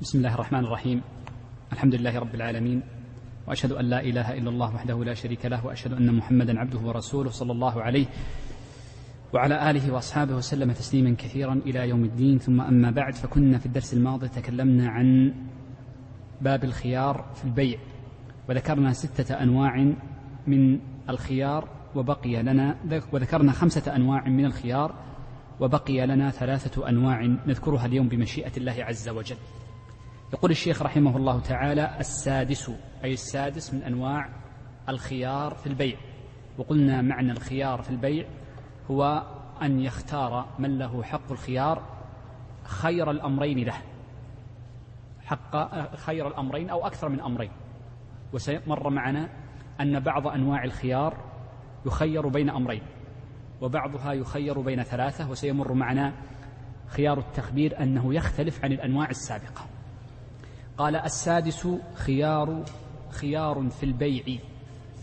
بسم الله الرحمن الرحيم. الحمد لله رب العالمين وأشهد أن لا إله إلا الله وحده لا شريك له وأشهد أن محمدا عبده ورسوله صلى الله عليه وعلى آله وأصحابه وسلم تسليما كثيرا إلى يوم الدين. ثم أما بعد فكنا في الدرس الماضي تكلمنا عن باب الخيار في البيع وذكرنا ستة أنواع من الخيار وبقي لنا وذكرنا خمسة أنواع من الخيار وبقي لنا ثلاثة أنواع نذكرها اليوم بمشيئة الله عز وجل. يقول الشيخ رحمه الله تعالى السادس أي السادس من أنواع الخيار في البيع. وقلنا معنى الخيار في البيع هو أن يختار من له حق الخيار خير الأمرين له. حق خير الأمرين أو أكثر من أمرين. وسيمر معنا أن بعض أنواع الخيار يخير بين أمرين وبعضها يخير بين ثلاثة. وسيمر معنا خيار التخبير أنه يختلف عن الأنواع السابقة. قال السادس خيار خيار في البيع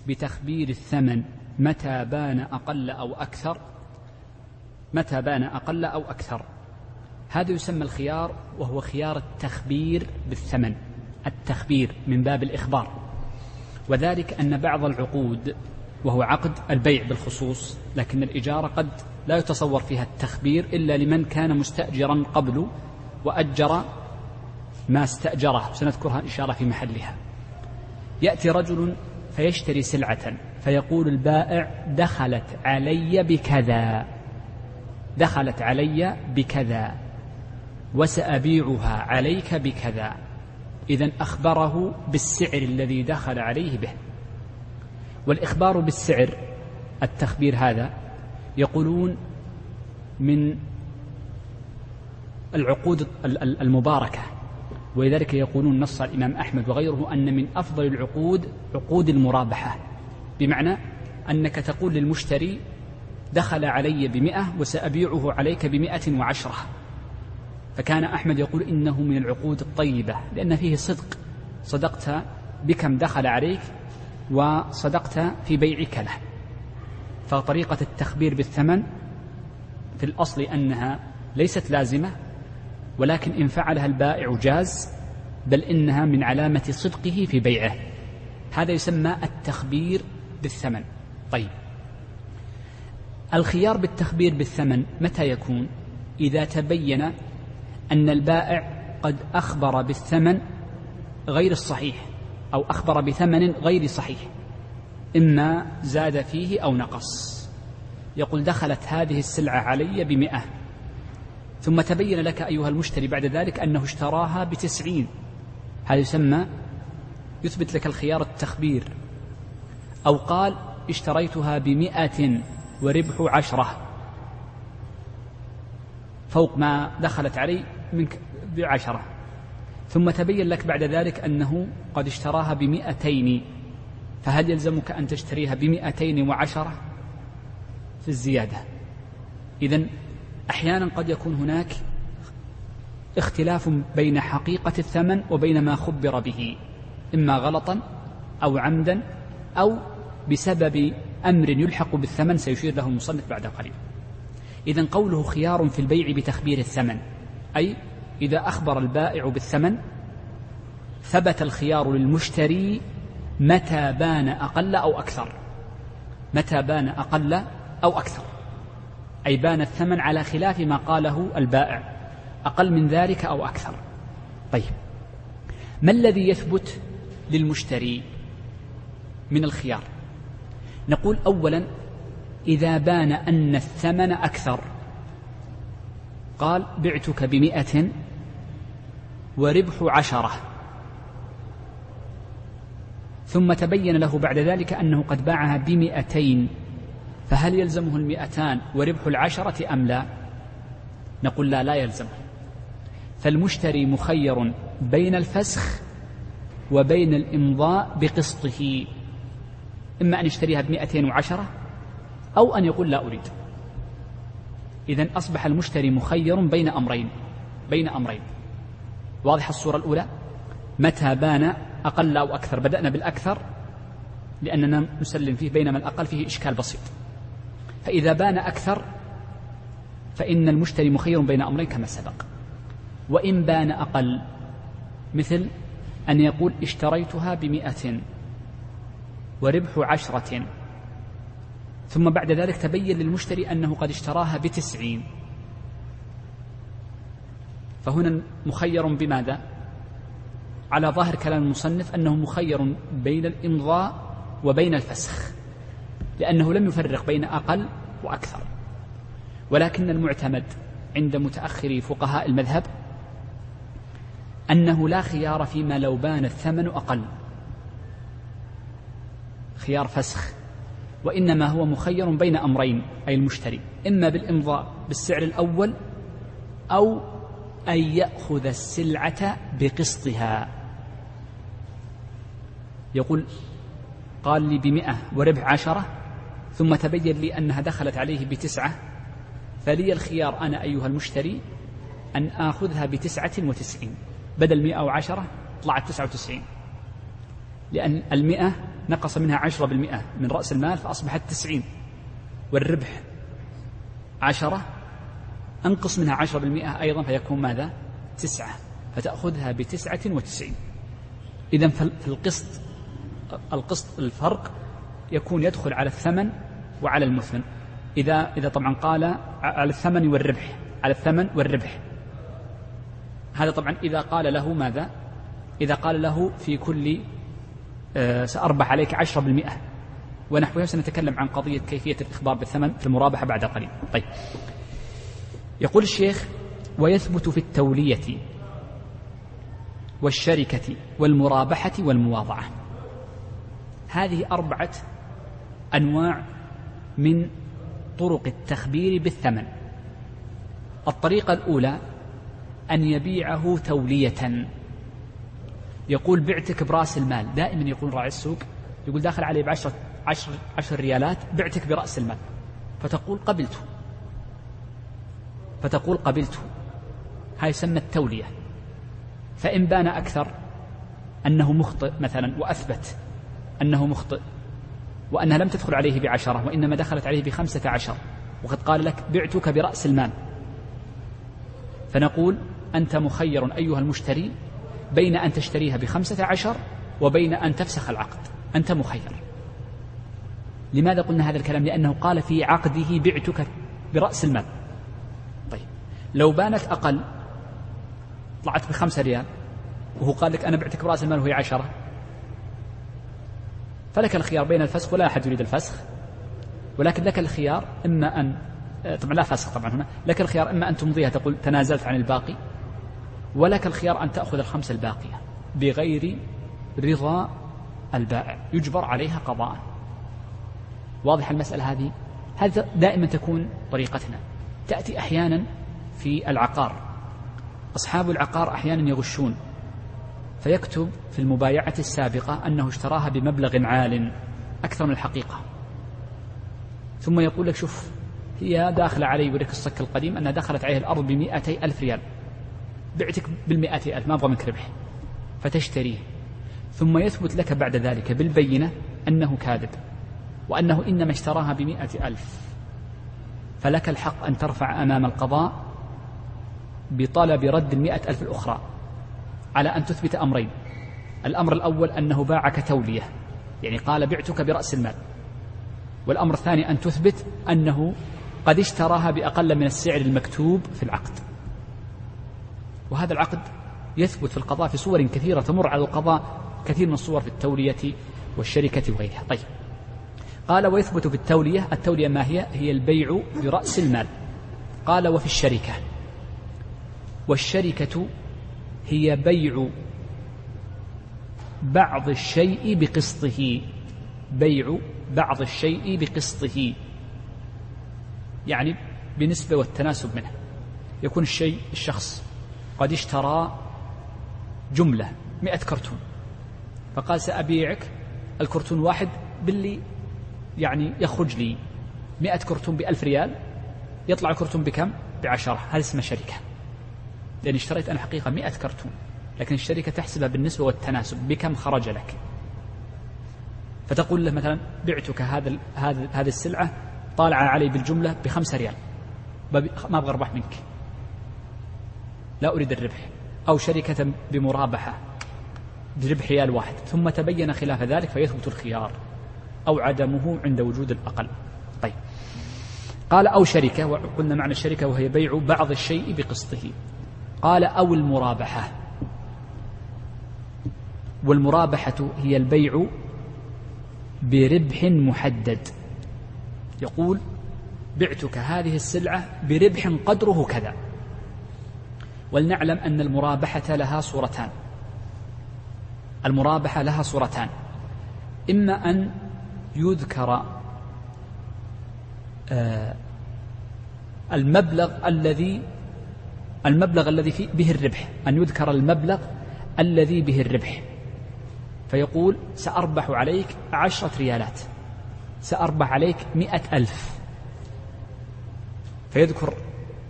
بتخبير الثمن متى بان أقل أو أكثر متى بان أقل أو أكثر. هذا يسمى الخيار وهو خيار التخبير بالثمن التخبير من باب الإخبار. وذلك أن بعض العقود وهو عقد البيع بالخصوص لكن الإجارة قد لا يتصور فيها التخبير إلا لمن كان مستأجرا قبل وأجر ما استأجره سنذكرها الله في محلها. يأتي رجل فيشتري سلعة فيقول البائع دخلت علي بكذا دخلت علي بكذا وسأبيعها عليك بكذا. إذا أخبره بالسعر الذي دخل عليه به. والإخبار بالسعر التخبير هذا يقولون من العقود المباركة. ولذلك يقولون نص الإمام أحمد وغيره أن من أفضل العقود عقود المرابحة. بمعنى أنك تقول للمشتري دخل علي بمئة وسأبيعه عليك بمئة وعشرة. فكان أحمد يقول إنه من العقود الطيبة لأن فيه صدق. صدقت بكم دخل عليك وصدقت في بيعك له. فطريقة التخبير بالثمن في الأصل أنها ليست لازمة ولكن إن فعلها البائع جاز بل إنها من علامة صدقه في بيعه. هذا يسمى التخبير بالثمن. طيب. الخيار بالتخبير بالثمن متى يكون؟ إذا تبين أن البائع قد أخبر بالثمن غير الصحيح أو أخبر بثمن غير صحيح إما زاد فيه أو نقص. يقول دخلت هذه السلعة علي بمئة. ثم تبين لك أيها المشتري بعد ذلك أنه اشتراها بتسعين. هذا يسمى يثبت لك الخيار التخبير أو قال اشتريتها بمئة وربح عشرة فوق ما دخلت علي منك بعشرة ثم تبين لك بعد ذلك أنه قد اشتراها بمئتين فهل يلزمك أن تشتريها بمئتين وعشرة في الزيادة؟ إذن أحيانا قد يكون هناك اختلاف بين حقيقة الثمن وبين ما خبر به إما غلطا أو عمدا أو بسبب أمر يلحق بالثمن سيشير له المصنف بعد قليل. اذا قوله خيار في البيع بتخبير الثمن أي إذا أخبر البائع بالثمن ثبت الخيار للمشتري متى بان أقل أو أكثر. متى بان أقل أو أكثر. أي بان الثمن على خلاف ما قاله البائع. أقل من ذلك أو أكثر. طيب. ما الذي يثبت للمشتري من الخيار؟ نقول أولا إذا بان أن الثمن أكثر قال بعتك بمئة وربح عشرة. ثم تبين له بعد ذلك أنه قد باعها بمئتين فهل يلزمه المئتان وربح العشرة أم لا؟ نقول لا لا يلزمه. فالمشتري مخير بين الفسخ وبين الإمضاء بقسطه. إما أن يشتريها بمئتين وعشرة أو أن يقول لا أريد. إذا أصبح المشتري مخير بين أمرين بين أمرين. واضح الصورة الأولى؟ متى بان أقل أو أكثر؟ بدأنا بالأكثر لأننا نسلم فيه بينما الأقل فيه إشكال بسيط. فإذا بان أكثر فإن المشتري مخير بين أمرين كما سبق. وإن بان أقل مثل أن يقول اشتريتها بمئة وربح عشرة. ثم بعد ذلك تبين للمشتري أنه قد اشتراها بتسعين. فهنا مخير بماذا؟ على ظاهر كلام المصنف أنه مخير بين الإمضاء وبين الفسخ لأنه لم يفرق بين أقل وأكثر. ولكن المعتمد عند متأخري فقهاء المذهب أنه لا خيار فيما لو بان الثمن أقل. خيار فسخ وإنما هو مخير بين أمرين أي المشتري إما بالإمضاء بالسعر الأول أو أن يأخذ السلعة بقسطها. يقول قال لي بمئة وربح عشرة ثم تبين لي أنها دخلت عليه بتسعة فلي الخيار أنا أيها المشتري أن آخذها بتسعة وتسعين. بدل مئة وعشرة طلعت تسعة وتسعين. لأن المئة نقص منها عشرة بالمئة من رأس المال فأصبحت تسعين. والربح عشرة أنقص منها عشرة بالمئة أيضا فيكون ماذا؟ تسعة. فتأخذها بتسعة وتسعين. إذا في القسط القسط الفرق يكون يدخل على الثمن وعلى المثمن. إذا إذا طبعا قال على الثمن والربح على الثمن والربح. هذا طبعا إذا قال له ماذا؟ إذا قال له في كل آه، سأربح عليك عشرة بالمئة ونحوها سنتكلم عن قضية كيفية الإخبار بالثمن في المرابحة بعد قليل. طيب. يقول الشيخ ويثبت في التولية والشركة والمرابحة والمواضعة. هذه أربعة أنواع من طرق التخبير بالثمن. الطريقة الأولى أن يبيعه تولية. يقول بعتك برأس المال. دائما يقول راعي السوق يقول داخل علي بعشرة عشر, عشر ريالات بعتك برأس المال. فتقول قبلته. فتقول قبلته. هاي يسمى التولية. فإن بان أكثر أنه مخطئ مثلا وأثبت أنه مخطئ وأنها لم تدخل عليه بعشرة وإنما دخلت عليه بخمسة عشر وقد قال لك بعتك برأس المال. فنقول أنت مخير أيها المشتري بين أن تشتريها بخمسة عشر وبين أن تفسخ العقد. أنت مخير. لماذا قلنا هذا الكلام؟ لأنه قال في عقده بعتك برأس المال. طيب. لو بانت أقل طلعت بخمسة ريال وهو قال لك أنا بعتك برأس المال وهي عشرة فلك الخيار بين الفسخ ولا أحد يريد الفسخ. ولكن لك الخيار إما أن طبعا لا فسخ طبعا هنا لك الخيار إما أن تمضيها تقول تنازلت عن الباقي ولك الخيار أن تأخذ الخمسة الباقية بغير رضا البائع. يجبر عليها قضاء. واضح المسألة هذه؟ هذا دائما تكون طريقتنا. تأتي أحيانا في العقار. أصحاب العقار أحيانا يغشون. فيكتب في المبايعة السابقة أنه اشتراها بمبلغ عال أكثر من الحقيقة. ثم يقول لك شوف هي داخلة علي يوريك الصك القديم أنها دخلت عليه الأرض بمئتي ألف ريال. بعتك بالمئة ألف ما أبغى منك ربح. فتشتريه ثم يثبت لك بعد ذلك بالبينة أنه كاذب وأنه إنما اشتراها بمئة ألف. فلك الحق أن ترفع أمام القضاء بطلب رد المئة ألف الأخرى على أن تثبت أمرين. الأمر الأول أنه باعك تولية يعني قال بعتك برأس المال. والأمر الثاني أن تثبت أنه قد اشتراها بأقل من السعر المكتوب في العقد. وهذا العقد يثبت في القضاء في صور كثيرة تمر على القضاء كثير من الصور في التولية والشركة وغيرها. طيب. قال ويثبت في التولية التولية ما هي؟ هي البيع برأس المال. قال وفي الشركة. والشركة هي بيع بعض الشيء بقسطه. بيع بعض الشيء بقسطه. يعني بنسبة والتناسب منه. يكون الشيء الشخص قد اشترى جملة مئة كرتون. فقال سأبيعك الكرتون واحد باللي يعني يخرج لي مئة كرتون بألف ريال يطلع الكرتون بكم؟ بعشرة. هذا اسمه شركة. لأن اشتريت أنا حقيقة مئة كرتون لكن الشركة تحسبها بالنسبة والتناسب بكم خرج لك؟ فتقول له مثلا بعتك هذا هذا هذه السلعة طالعة علي بالجملة بخمسة ريال. ما أبغى أربح منك. لا أريد الربح أو شركة بمرابحة بربح ريال واحد. ثم تبين خلاف ذلك فيثبت الخيار أو عدمه عند وجود الأقل. طيب. قال أو شركة وقلنا معنى الشركة وهي بيع بعض الشيء بقسطه. قال أو المرابحة. والمرابحة هي البيع بربح محدد. يقول بعتك هذه السلعة بربح قدره كذا. ولنعلم أن المرابحة لها صورتان. المرابحة لها صورتان. إما أن يذكر آه، المبلغ الذي المبلغ الذي به الربح. أن يذكر المبلغ الذي به الربح. فيقول سأربح عليك عشرة ريالات. سأربح عليك مئة ألف. فيذكر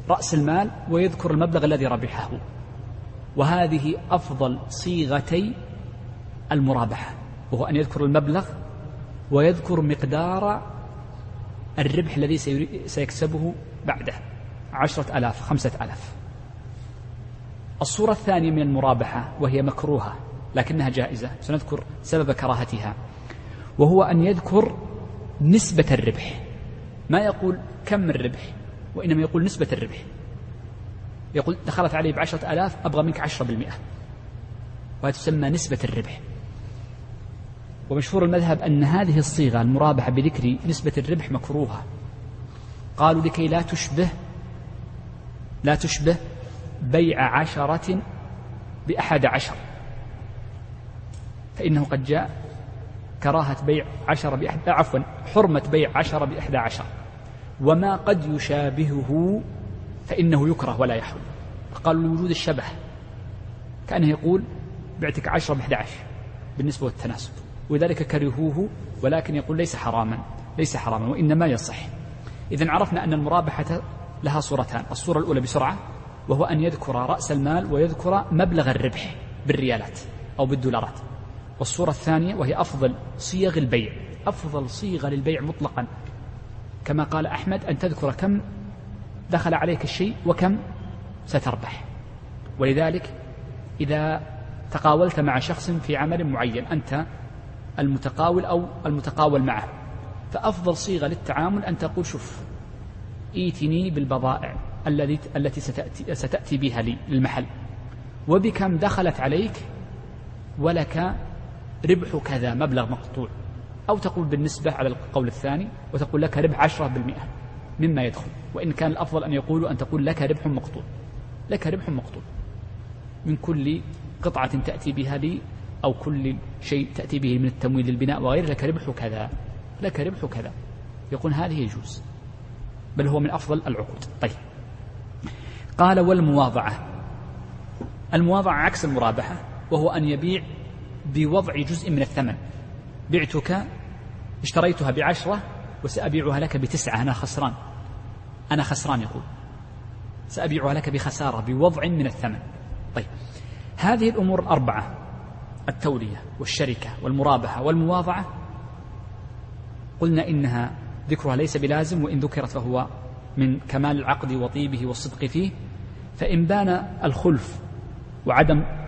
رأس المال ويذكر المبلغ الذي ربحه. وهذه أفضل صيغتي المرابحة وهو أن يذكر المبلغ ويذكر مقدار الربح الذي سيكسبه بعده. عشرة ألاف خمسة ألاف. الصورة الثانية من المرابحة وهي مكروهة لكنها جائزة. سنذكر سبب كراهتها. وهو أن يذكر نسبة الربح. ما يقول كم الربح؟ وإنما يقول نسبة الربح. يقول دخلت علي بعشرة آلاف أبغى منك عشرة بالمئة. وهذه تسمى نسبة الربح. ومشهور المذهب أن هذه الصيغة المرابحة بذكر نسبة الربح مكروهة. قالوا لكي لا تشبه لا تشبه بيع عشرة بأحد عشر. فإنه قد جاء كراهة بيع عشرة بأحد عفوا حرمة بيع عشرة بإحدى عشر. وما قد يشابهه فإنه يكره ولا يحل قالوا لوجود الشبه. كأنه يقول بعتك عشرة بإحدى عشر بالنسبة والتناسب ولذلك كرهوه ولكن يقول ليس حراما ليس حراما وإنما يصح. إذا عرفنا أن المرابحة لها صورتان. الصورة الأولى بسرعة وهو أن يذكر رأس المال ويذكر مبلغ الربح بالريالات أو بالدولارات. والصورة الثانية وهي أفضل صيغ البيع. أفضل صيغة للبيع مطلقا. كما قال أحمد أن تذكر كم دخل عليك الشيء وكم ستربح. ولذلك إذا تقاولت مع شخص في عمل معين أنت المتقاول أو المتقاول معه فأفضل صيغة للتعامل أن تقول شوف إيتني بالبضائع التي التي ستأتي, ستأتي بها لي للمحل. وبكم دخلت عليك ولك ربح كذا مبلغ مقطوع. أو تقول بالنسبة على القول الثاني وتقول لك ربح عشرة بالمئة مما يدخل وإن كان الأفضل أن يقولوا أن تقول لك ربح مقطوع لك ربح مقطوع من كل قطعة تأتي بها لي أو كل شيء تأتي به من التمويل للبناء وغيره لك ربح كذا لك ربح كذا. يقول هذه يجوز بل هو من أفضل العقود. طيب. قال والمواضعة. المواضعة عكس المرابحة وهو أن يبيع بوضع جزء من الثمن. بعتك اشتريتها بعشرة وسأبيعها لك بتسعة أنا خسران. أنا خسران يقول. سأبيعها لك بخسارة بوضع من الثمن. طيب. هذه الأمور الأربعة التولية والشركة والمرابحة والمواضعة. قلنا إنها ذكرها ليس بلازم وإن ذكرت فهو من كمال العقد وطيبه والصدق فيه. فإن بان الخلف وعدم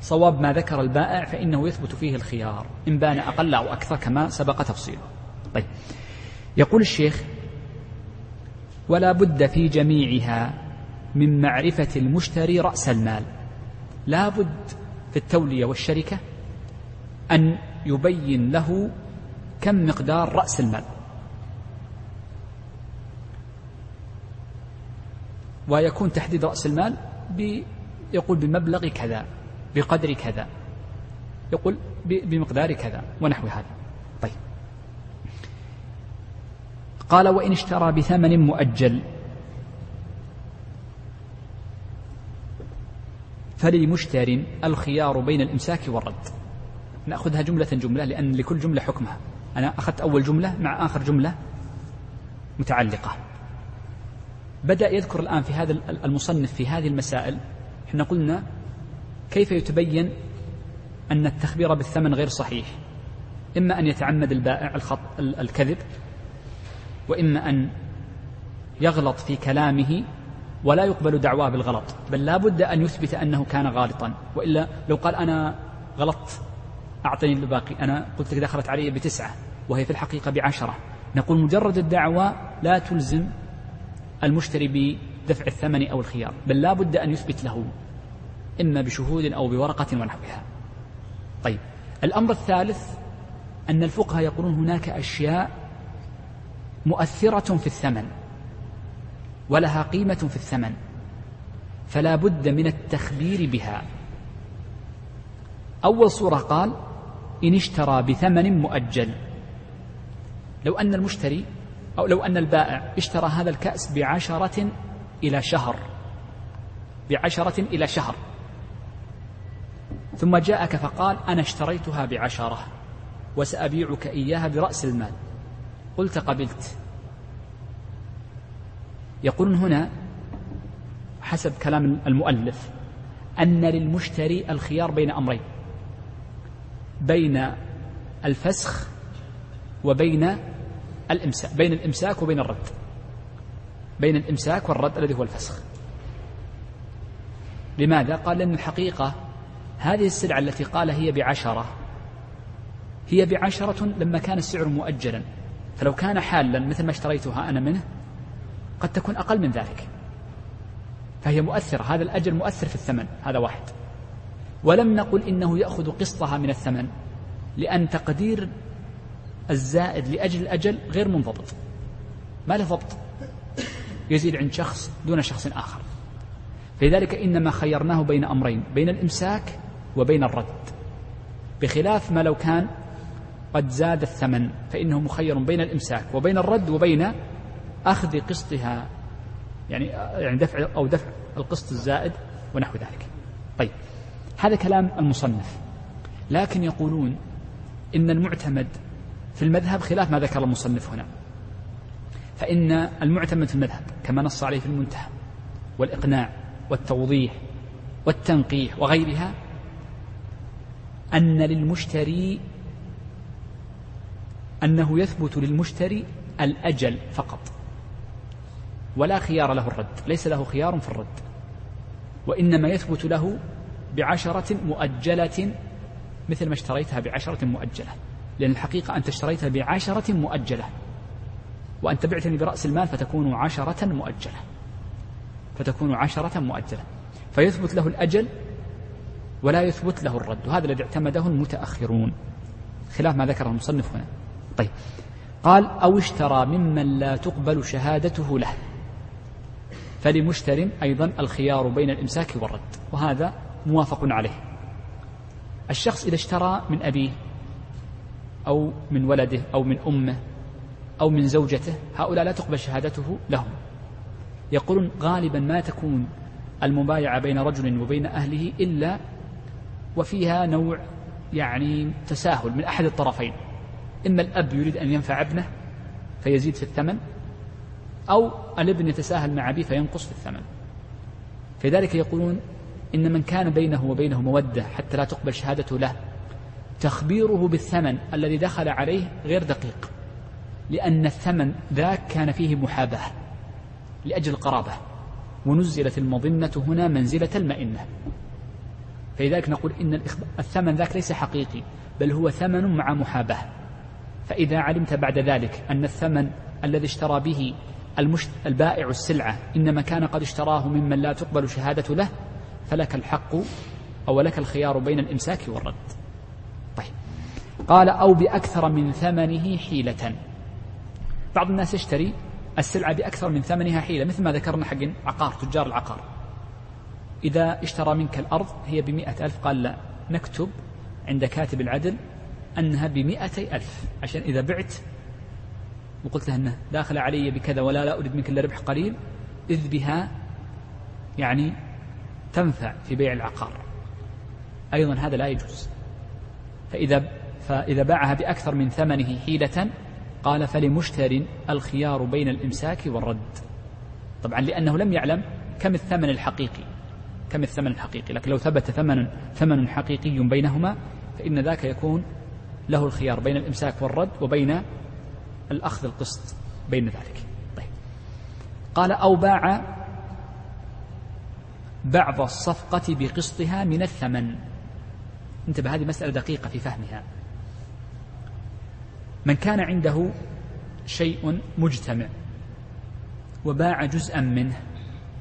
صواب ما ذكر البائع فإنه يثبت فيه الخيار إن بان أقل أو أكثر كما سبق تفصيله طيب. يقول الشيخ ولا بد في جميعها من معرفة المشتري رأس المال. لا بد في التولية والشركة أن يبين له كم مقدار رأس المال. ويكون تحديد رأس المال يقول بمبلغ كذا. بقدر كذا. يقول بمقدار كذا ونحو هذا. طيب. قال وإن اشترى بثمن مؤجل فللمشتر الخيار بين الإمساك والرد. نأخذها جملة جملة لأن لكل جملة حكمها. أنا أخذت أول جملة مع آخر جملة متعلقة. بدأ يذكر الآن في هذا المصنف في هذه المسائل. إحنا قلنا كيف يتبين أن التخبير بالثمن غير صحيح؟ إما أن يتعمد البائع الخط الكذب وإما أن يغلط في كلامه ولا يقبل دعواه بالغلط بل لا بد أن يثبت أنه كان غالطا. وإلا لو قال أنا غلطت أعطني الباقي أنا قلت لك دخلت علي بتسعة وهي في الحقيقة بعشرة. نقول مجرد الدعوة لا تلزم المشتري بدفع الثمن أو الخيار بل لا بد أن يثبت له. إما بشهود أو بورقة ونحوها. طيب الأمر الثالث أن الفقهاء يقولون هناك أشياء مؤثرة في الثمن ولها قيمة في الثمن فلا بد من التخبير بها. أول صورة قال إن اشترى بثمن مؤجل. لو أن المشتري أو لو أن البائع اشترى هذا الكأس بعشرة إلى شهر بعشرة إلى شهر. ثم جاءك فقال أنا اشتريتها بعشرة وسأبيعك إياها برأس المال. قلت قبلت. يقولون هنا حسب كلام المؤلف أن للمشتري الخيار بين أمرين بين الفسخ وبين الإمساك بين الإمساك وبين الرد بين الإمساك والرد الذي هو الفسخ. لماذا؟ قال لأن الحقيقة هذه السلعة التي قال هي بعشرة هي بعشرة لما كان السعر مؤجلا. فلو كان حالا مثل ما اشتريتها أنا منه قد تكون أقل من ذلك. فهي مؤثرة هذا الأجل مؤثر في الثمن هذا واحد. ولم نقل إنه يأخذ قسطها من الثمن لأن تقدير الزائد لأجل الأجل غير منضبط. ما له ضبط. يزيد عند شخص دون شخص آخر. فلذلك إنما خيرناه بين أمرين بين الإمساك وبين الرد. بخلاف ما لو كان قد زاد الثمن فإنه مخير بين الإمساك وبين الرد وبين أخذ قسطها يعني يعني دفع أو دفع القسط الزائد ونحو ذلك. طيب هذا كلام المصنف. لكن يقولون إن المعتمد في المذهب خلاف ما ذكر المصنف هنا. فإن المعتمد في المذهب كما نص عليه في المنتهى والإقناع والتوضيح والتنقيح وغيرها أن للمشتري أنه يثبت للمشتري الأجل فقط ولا خيار له الرد ليس له خيار في الرد وإنما يثبت له بعشرة مؤجلة مثل ما اشتريتها بعشرة مؤجلة لأن الحقيقة أنت اشتريتها بعشرة مؤجلة وأنت بعتني برأس المال فتكون عشرة مؤجلة فتكون عشرة مؤجلة فيثبت له الأجل ولا يثبت له الرد. وهذا الذي اعتمده المتأخرون. خلاف ما ذكره المصنف هنا. طيب. قال أو اشترى ممن لا تقبل شهادته له. فلمشتر أيضا الخيار بين الإمساك والرد. وهذا موافق عليه. الشخص إذا اشترى من أبيه أو من ولده أو من أمه أو من زوجته هؤلاء لا تقبل شهادته لهم. يقولون غالبا ما تكون المبايعة بين رجل وبين أهله إلا وفيها نوع يعني تساهل من أحد الطرفين. إما الأب يريد أن ينفع ابنه فيزيد في الثمن أو الابن يتساهل مع أبيه فينقص في الثمن. فلذلك يقولون إن من كان بينه وبينه مودة حتى لا تقبل شهادته له تخبيره بالثمن الذي دخل عليه غير دقيق لأن الثمن ذاك كان فيه محاباة لأجل القرابة ونزلت المظنة هنا منزلة المئنة. فلذلك نقول إن الثمن ذاك ليس حقيقي بل هو ثمن مع محاباة. فإذا علمت بعد ذلك أن الثمن الذي اشترى به المشت... البائع السلعة إنما كان قد اشتراه ممن لا تقبل شهادة له فلك الحق أو لك الخيار بين الإمساك والرد. طيب. قال أو بأكثر من ثمنه حيلة. بعض الناس يشتري السلعة بأكثر من ثمنها حيلة مثل ما ذكرنا حق عقار تجار العقار. إذا اشترى منك الأرض هي بمئة ألف قال لا نكتب عند كاتب العدل أنها بمئتي ألف. عشان إذا بعت وقلت له أنه داخل علي بكذا ولا لا أريد منك إلا ربح قليل إذ بها يعني تنفع في بيع العقار. أيضا هذا لا يجوز. فإذا فإذا باعها بأكثر من ثمنه حيلة قال فلمشتر الخيار بين الإمساك والرد. طبعا لأنه لم يعلم كم الثمن الحقيقي. كم الثمن الحقيقي؟ لكن لو ثبت ثمن ثمن حقيقي بينهما فإن ذاك يكون له الخيار بين الإمساك والرد وبين الأخذ القسط بين ذلك. طيب. قال أو باع بعض الصفقة بقسطها من الثمن. انتبه هذه مسألة دقيقة في فهمها. من كان عنده شيء مجتمع وباع جزءا منه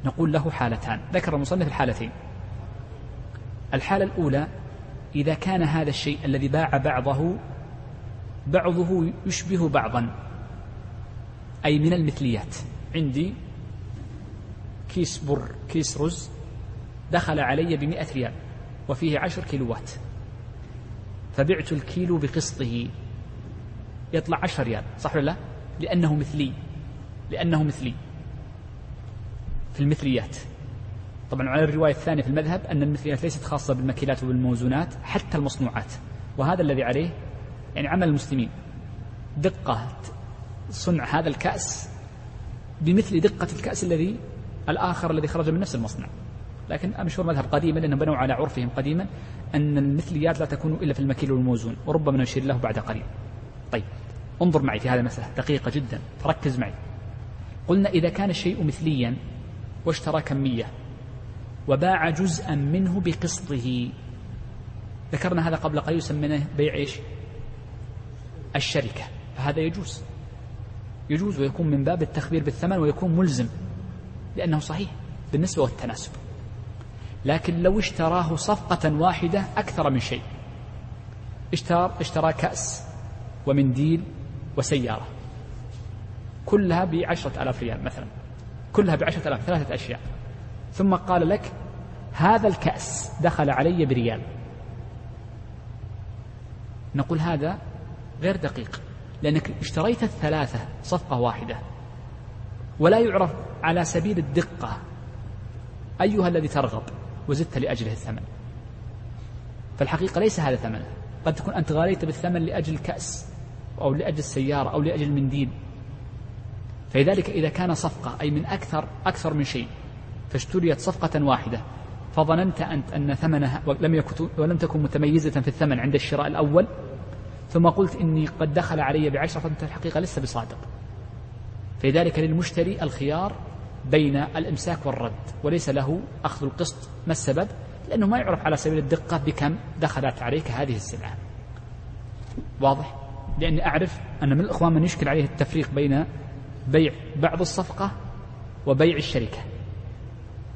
نقول له حالتان. ذكر المصنف الحالتين. الحالة الأولى إذا كان هذا الشيء الذي باع بعضه بعضه يشبه بعضا. أي من المثليات. عندي كيس بر كيس رز دخل علي بمئة ريال وفيه عشر كيلوات. فبعت الكيلو بقسطه. يطلع عشر ريال صح ولا لا؟ لأنه مثلي. لأنه مثلي. في المثليات طبعا على الرواية الثانية في المذهب أن المثليات ليست خاصة بالمكيلات وبالموزونات حتى المصنوعات. وهذا الذي عليه يعني عمل المسلمين. دقة صنع هذا الكأس بمثل دقة الكأس الذي الآخر الذي خرج من نفس المصنع. لكن مشهور مذهب قديما لأنهم بنوا على عرفهم قديما أن المثليات لا تكون إلا في المكيل والموزون وربما نشير له بعد قليل. طيب انظر معي في هذه المسألة. دقيقة جدا. فركز معي. قلنا إذا كان الشيء مثليا واشترى كمية وباع جزءا منه بقسطه. ذكرنا هذا قبل قليل سميناه بيع إيش؟ الشركة. فهذا يجوز. يجوز ويكون من باب التخبير بالثمن ويكون ملزم لأنه صحيح بالنسبة والتناسب. لكن لو اشتراه صفقة واحدة أكثر من شيء. اشترى, اشترى كأس ومنديل وسيارة كلها بعشرة ألاف ريال مثلا. كلها بعشرة ألاف ثلاثة أشياء. ثم قال لك هذا الكأس دخل علي بريال. نقول هذا غير دقيق لأنك اشتريت الثلاثة صفقة واحدة. ولا يعرف على سبيل الدقة. أيها الذي ترغب وزدت لأجله الثمن. فالحقيقة ليس هذا ثمنه. قد تكون أنت غاليت بالثمن لأجل الكأس أو لأجل السيارة أو لأجل المنديل. فلذلك إذا كان صفقة أي من أكثر أكثر من شيء فاشتريت صفقة واحدة فظننت أنت أن ثمنها ولم يكن ولم تكن متميزة في الثمن عند الشراء الأول ثم قلت إني قد دخل علي بعشرة فأنت الحقيقة لست بصادق. فلذلك للمشتري الخيار بين الإمساك والرد وليس له أخذ القسط ما السبب؟ لأنه ما يعرف على سبيل الدقة بكم دخلت عليك هذه السلعة. واضح؟ لأني أعرف أن من الإخوان من يشكل عليه التفريق بين بيع بعض الصفقة وبيع الشركة.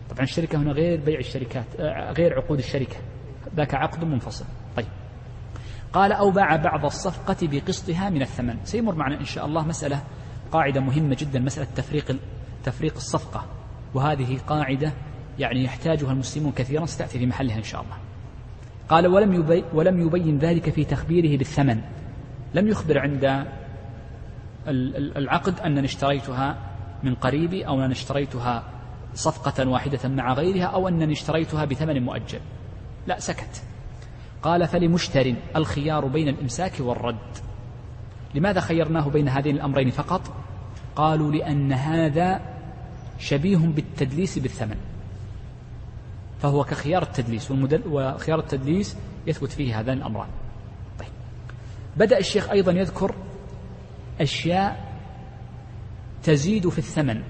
طبعا الشركة هنا غير بيع الشركات آه، غير عقود الشركة. ذاك عقد منفصل. طيب. قال أو باع بعض الصفقة بقسطها من الثمن. سيمر معنا إن شاء الله مسألة قاعدة مهمة جدا مسألة تفريق تفريق الصفقة. وهذه قاعدة يعني يحتاجها المسلمون كثيرا ستأتي في محلها إن شاء الله. قال ولم يبين, ولم يبين ذلك في تخبيره بالثمن. لم يخبر عند العقد أنني اشتريتها من قريبي أو أنني اشتريتها صفقة واحدة مع غيرها أو أنني اشتريتها بثمن مؤجل. لا سكت. قال فلمشتر الخيار بين الإمساك والرد. لماذا خيرناه بين هذين الأمرين فقط؟ قالوا لأن هذا شبيه بالتدليس بالثمن. فهو كخيار التدليس وخيار التدليس يثبت فيه هذان الأمران. طيب. بدأ الشيخ أيضا يذكر أشياء تزيد في الثمن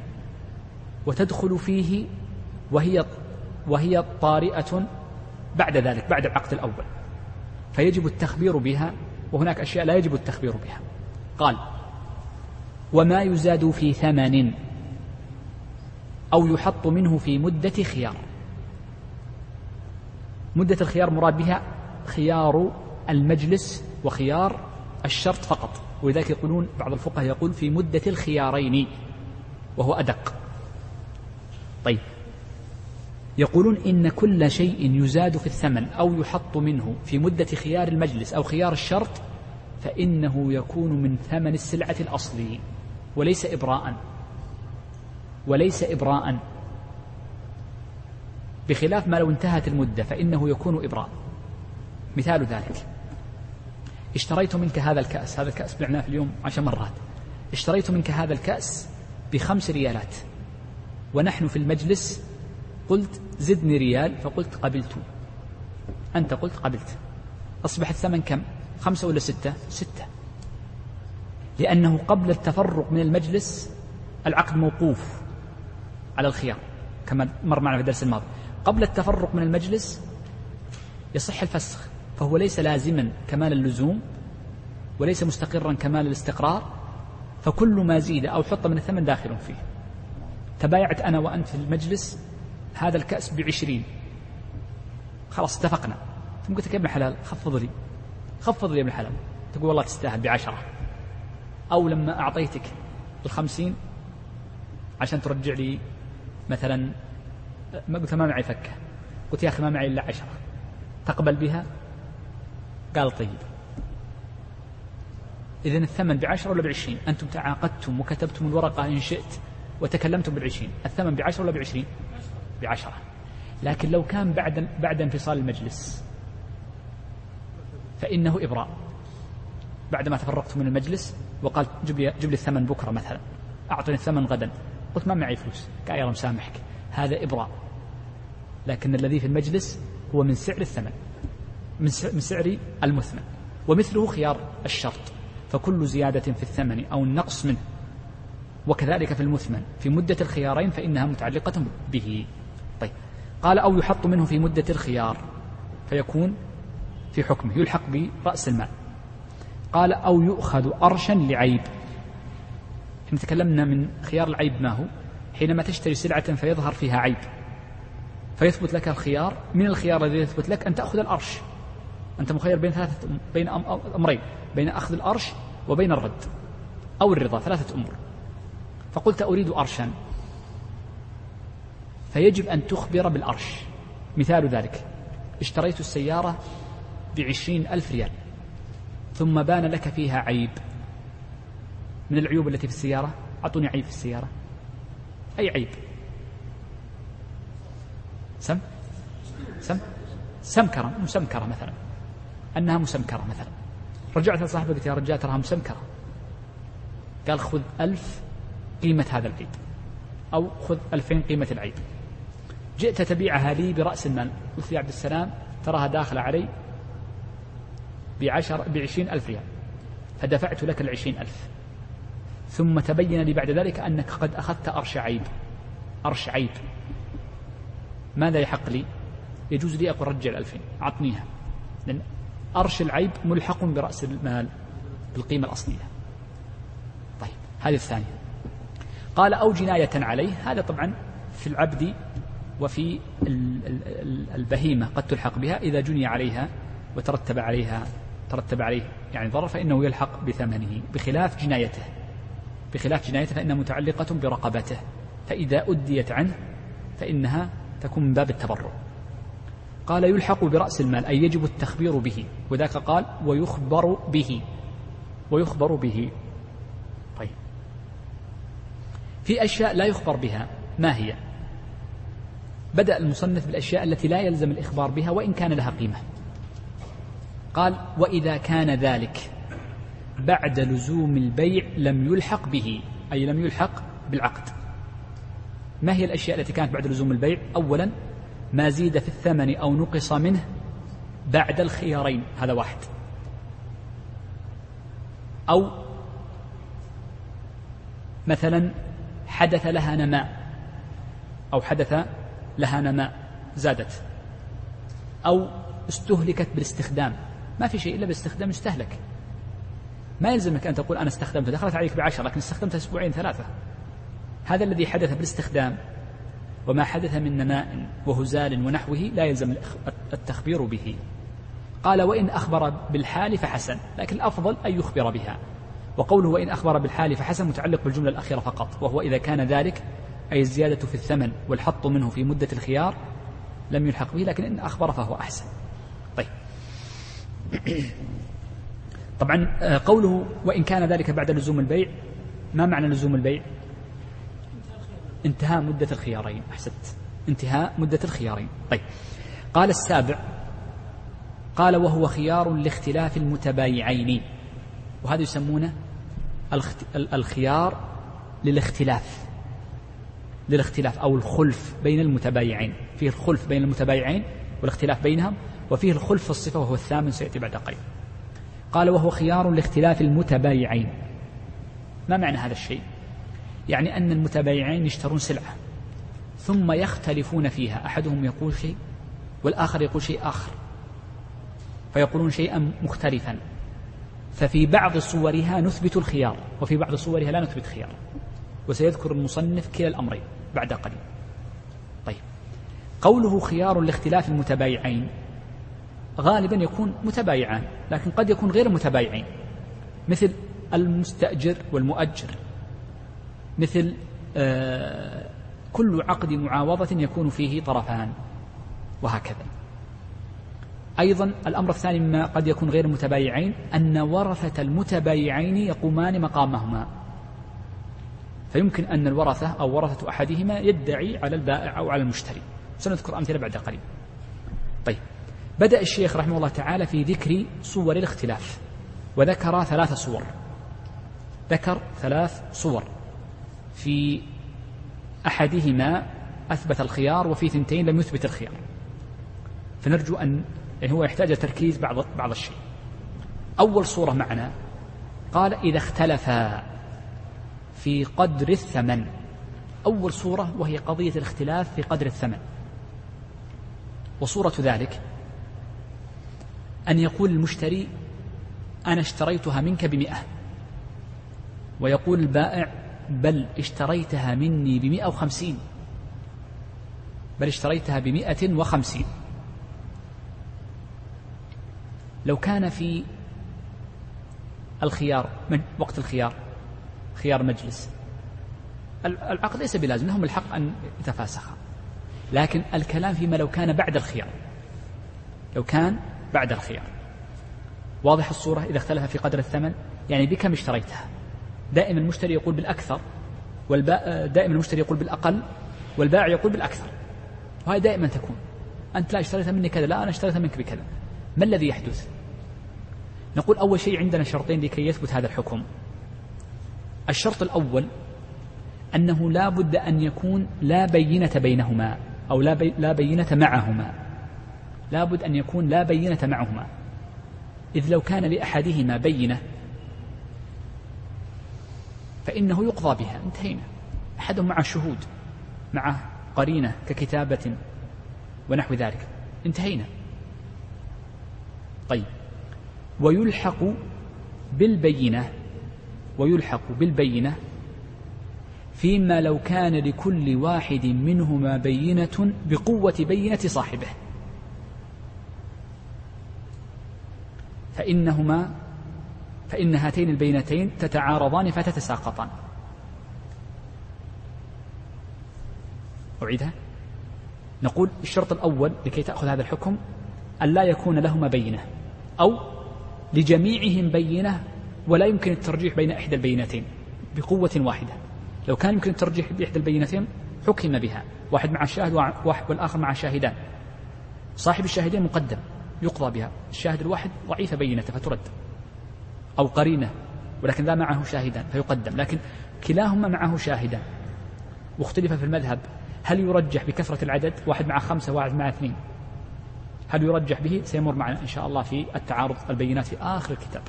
وتدخل فيه وهي وهي طارئة بعد ذلك بعد العقد الأول. فيجب التخبير بها وهناك أشياء لا يجب التخبير بها. قال وما يزاد في ثمن أو يحط منه في مدة خيار. مدة الخيار مراد بها خيار المجلس وخيار الشرط فقط. ولذلك يقولون بعض الفقهاء يقول في مدة الخيارين وهو أدق. طيب. يقولون إن كل شيء يزاد في الثمن أو يحط منه في مدة خيار المجلس أو خيار الشرط فإنه يكون من ثمن السلعة الأصلي وليس إبراء. وليس إبراء. بخلاف ما لو انتهت المدة فإنه يكون إبراء. مثال ذلك. اشتريت منك هذا الكأس هذا الكأس بعناه في اليوم عشر مرات. اشتريت منك هذا الكأس بخمس ريالات. ونحن في المجلس قلت زدني ريال فقلت قبلت. أنت قلت قبلت. أصبح الثمن كم؟ خمسة ولا ستة؟ ستة. لأنه قبل التفرق من المجلس العقد موقوف على الخيار كما مر معنا في الدرس الماضي. قبل التفرق من المجلس يصح الفسخ. فهو ليس لازما كمال اللزوم وليس مستقرا كمال الاستقرار فكل ما زيد أو حط من الثمن داخل فيه. تبايعت أنا وأنت في المجلس هذا الكأس بعشرين. خلاص اتفقنا. ثم قلت لك يا ابن الحلال خفض لي خفض لي يا ابن الحلال. تقول والله تستاهل بعشرة. أو لما أعطيتك الخمسين عشان ترجع لي مثلا ما قلت ما معي فكة. قلت يا أخي ما معي إلا عشرة. تقبل بها؟ قال طيب. إذا الثمن بعشرة ولا بعشرين؟ أنتم تعاقدتم وكتبتم الورقة إن شئت وتكلمتم بالعشرين. الثمن بعشرة ولا بعشرين؟ بعشرة. لكن لو كان بعد بعد انفصال المجلس فإنه إبراء. بعدما تفرقت من المجلس وقال جب لي جب لي الثمن بكرة مثلا. أعطني الثمن غدا. قلت ما معي فلوس. قال يلا مسامحك هذا إبراء. لكن الذي في المجلس هو من سعر الثمن. من سعر المثمن. ومثله خيار الشرط. فكل زيادة في الثمن أو النقص منه. وكذلك في المثمن. في مدة الخيارين فإنها متعلقة به. طيب. قال أو يحط منه في مدة الخيار. فيكون في حكمه. يلحق برأس المال. قال أو يؤخذ أرشا لعيب. إحنا تكلمنا من خيار العيب ما هو؟ حينما تشتري سلعة فيظهر فيها عيب. فيثبت لك الخيار. من الخيار الذي يثبت لك أن تأخذ الأرش. أنت مخير بين ثلاثة بين أمرين بين أخذ الأرش وبين الرد أو الرضا ثلاثة أمور. فقلت أريد أرشا. فيجب أن تخبر بالأرش. مثال ذلك. اشتريت السيارة بعشرين ألف ريال. ثم بان لك فيها عيب. من العيوب التي في السيارة؟ أعطوني عيب في السيارة. أي عيب؟ سم؟ سم؟ سمكرة مسمكرة مثلا. أنها مسمكرة مثلا. رجعت لصاحبي قلت يا رجال تراها مسمكرة. قال خذ ألف قيمة هذا العيب أو خذ ألفين قيمة العيب جئت تبيعها لي برأس المال. قلت يا عبد السلام تراها داخلة علي بعشر بعشرين ألف ريال. فدفعت لك العشرين ألف. ثم تبين لي بعد ذلك أنك قد أخذت أرش عيب. أرش عيب. ماذا يحق لي؟ يجوز لي أقول رجع الألفين أعطنيها. لأن أرش العيب ملحق برأس المال بالقيمة الأصلية. طيب هذه الثانية. قال أو جناية عليه. هذا طبعا في العبد وفي البهيمة قد تلحق بها. إذا جني عليها وترتب عليها ترتب عليه يعني ضرر فإنه يلحق بثمنه بخلاف جنايته. بخلاف جنايته فإنها متعلقة برقبته. فإذا أديت عنه فإنها تكون من باب التبرع. قال يلحق برأس المال أي يجب التخبير به. وذاك قال ويخبر به. ويخبر به. طيب. في أشياء لا يخبر بها ما هي؟ بدأ المصنف بالأشياء التي لا يلزم الإخبار بها وإن كان لها قيمة. قال وإذا كان ذلك بعد لزوم البيع لم يلحق به أي لم يلحق بالعقد. ما هي الأشياء التي كانت بعد لزوم البيع؟ أولا ما زيد في الثمن أو نقص منه بعد الخيارين. هذا واحد. أو مثلا حدث لها نماء أو حدث لها نماء زادت. أو استهلكت بالاستخدام. ما في شيء إلا بالاستخدام يستهلك. ما يلزمك أن تقول أنا استخدمت دخلت عليك بعشرة لكن استخدمتها أسبوعين ثلاثة. هذا الذي حدث بالاستخدام. وما حدث من نماء وهزال ونحوه لا يلزم التخبير به. قال وإن أخبر بالحال فحسن لكن الأفضل أن يخبر بها. وقوله وإن أخبر بالحال فحسن متعلق بالجملة الأخيرة فقط وهو إذا كان ذلك أي الزيادة في الثمن والحط منه في مدة الخيار لم يلحق به لكن إن أخبر فهو أحسن. طيب. طبعا آه، قوله وإن كان ذلك بعد لزوم البيع. ما معنى لزوم البيع؟ انتهاء مدة الخيارين. أحسنت. انتهاء مدة الخيارين. طيب. قال السابع. قال وهو خيار لاختلاف المتبايعين. وهذا يسمونه الخيار للاختلاف. للاختلاف أو الخلف بين المتبايعين. فيه الخلف بين المتبايعين والاختلاف بينهم وفيه الخلف في الصفة وهو الثامن سيأتي بعد قليل. قال وهو خيار لاختلاف المتبايعين. ما معنى هذا الشيء؟ يعني أن المتبايعين يشترون سلعة ثم يختلفون فيها. أحدهم يقول شيء والآخر يقول شيء آخر فيقولون شيئا مختلفا. ففي بعض صورها نثبت الخيار وفي بعض صورها لا نثبت خيار. وسيذكر المصنف كلا الأمرين بعد قليل. طيب قوله خيار لاختلاف المتبايعين غالبا يكون متبايعان لكن قد يكون غير متبايعين مثل المستأجر والمؤجر. مثل آه كل عقد معاوضة يكون فيه طرفان وهكذا. أيضا الأمر الثاني مما قد يكون غير متبايعين أن ورثة المتبايعين يقومان مقامهما. فيمكن أن الورثة أو ورثة أحدهما يدعي على البائع أو على المشتري. سنذكر أمثلة بعد قليل. طيب. بدأ الشيخ رحمه الله تعالى في ذكر صور الاختلاف وذكر ثلاث صور. ذكر ثلاث صور. في أحدهما أثبت الخيار وفي ثنتين لم يثبت الخيار. فنرجو أن يعني هو يحتاج تركيز بعض بعض الشيء. أول صورة معنا قال إذا اختلفا في قدر الثمن. أول صورة وهي قضية الاختلاف في قدر الثمن. وصورة ذلك أن يقول المشتري أنا اشتريتها منك بمئة. ويقول البائع بل اشتريتها مني بمئة وخمسين. بل اشتريتها بمئة وخمسين. لو كان في الخيار من وقت الخيار خيار مجلس. العقد ليس بلازم لهم الحق أن يتفاسخا لكن الكلام فيما لو كان بعد الخيار. لو كان بعد الخيار. واضح الصورة إذا اختلف في قدر الثمن؟ يعني بكم اشتريتها؟ دائما المشتري يقول بالأكثر والباء دائما المشتري يقول بالأقل والبائع يقول بالأكثر. وهي دائما تكون. أنت لا اشتريتها مني كذا لا أنا اشتريتها منك بكذا. ما الذي يحدث؟ نقول أول شيء عندنا شرطين لكي يثبت هذا الحكم. الشرط الأول أنه لا بد أن يكون لا بينة بينهما أو لا, بي لا بينة معهما. لا بد أن يكون لا بينة معهما. إذ لو كان لأحدهما بينة فإنه يقضى بها. انتهينا. أحدهم مع شهود مع قرينة ككتابة ونحو ذلك. انتهينا. طيب. ويلحق بالبينة ويلحق بالبينة فيما لو كان لكل واحد منهما بينة بقوة بينة صاحبه. فإنهما فإن هاتين البينتين تتعارضان فتتساقطان. أعيدها. نقول الشرط الأول لكي تأخذ هذا الحكم أن لا يكون لهما بينة أو لجميعهم بينة ولا يمكن الترجيح بين إحدى البينتين بقوة واحدة. لو كان يمكن الترجيح بإحدى البينتين حكم بها واحد مع الشاهد والآخر مع شاهدان صاحب الشاهدين مقدم يقضى بها. الشاهد الواحد ضعيف بينته فترد. أو قرينة ولكن لا معه شاهدان فيقدم. لكن كلاهما معه شاهدان. واختلف في المذهب. هل يرجح بكثرة العدد؟ واحد مع خمسة واحد مع اثنين. هل يرجح به؟ سيمر معنا إن شاء الله في التعارض البينات في آخر الكتاب.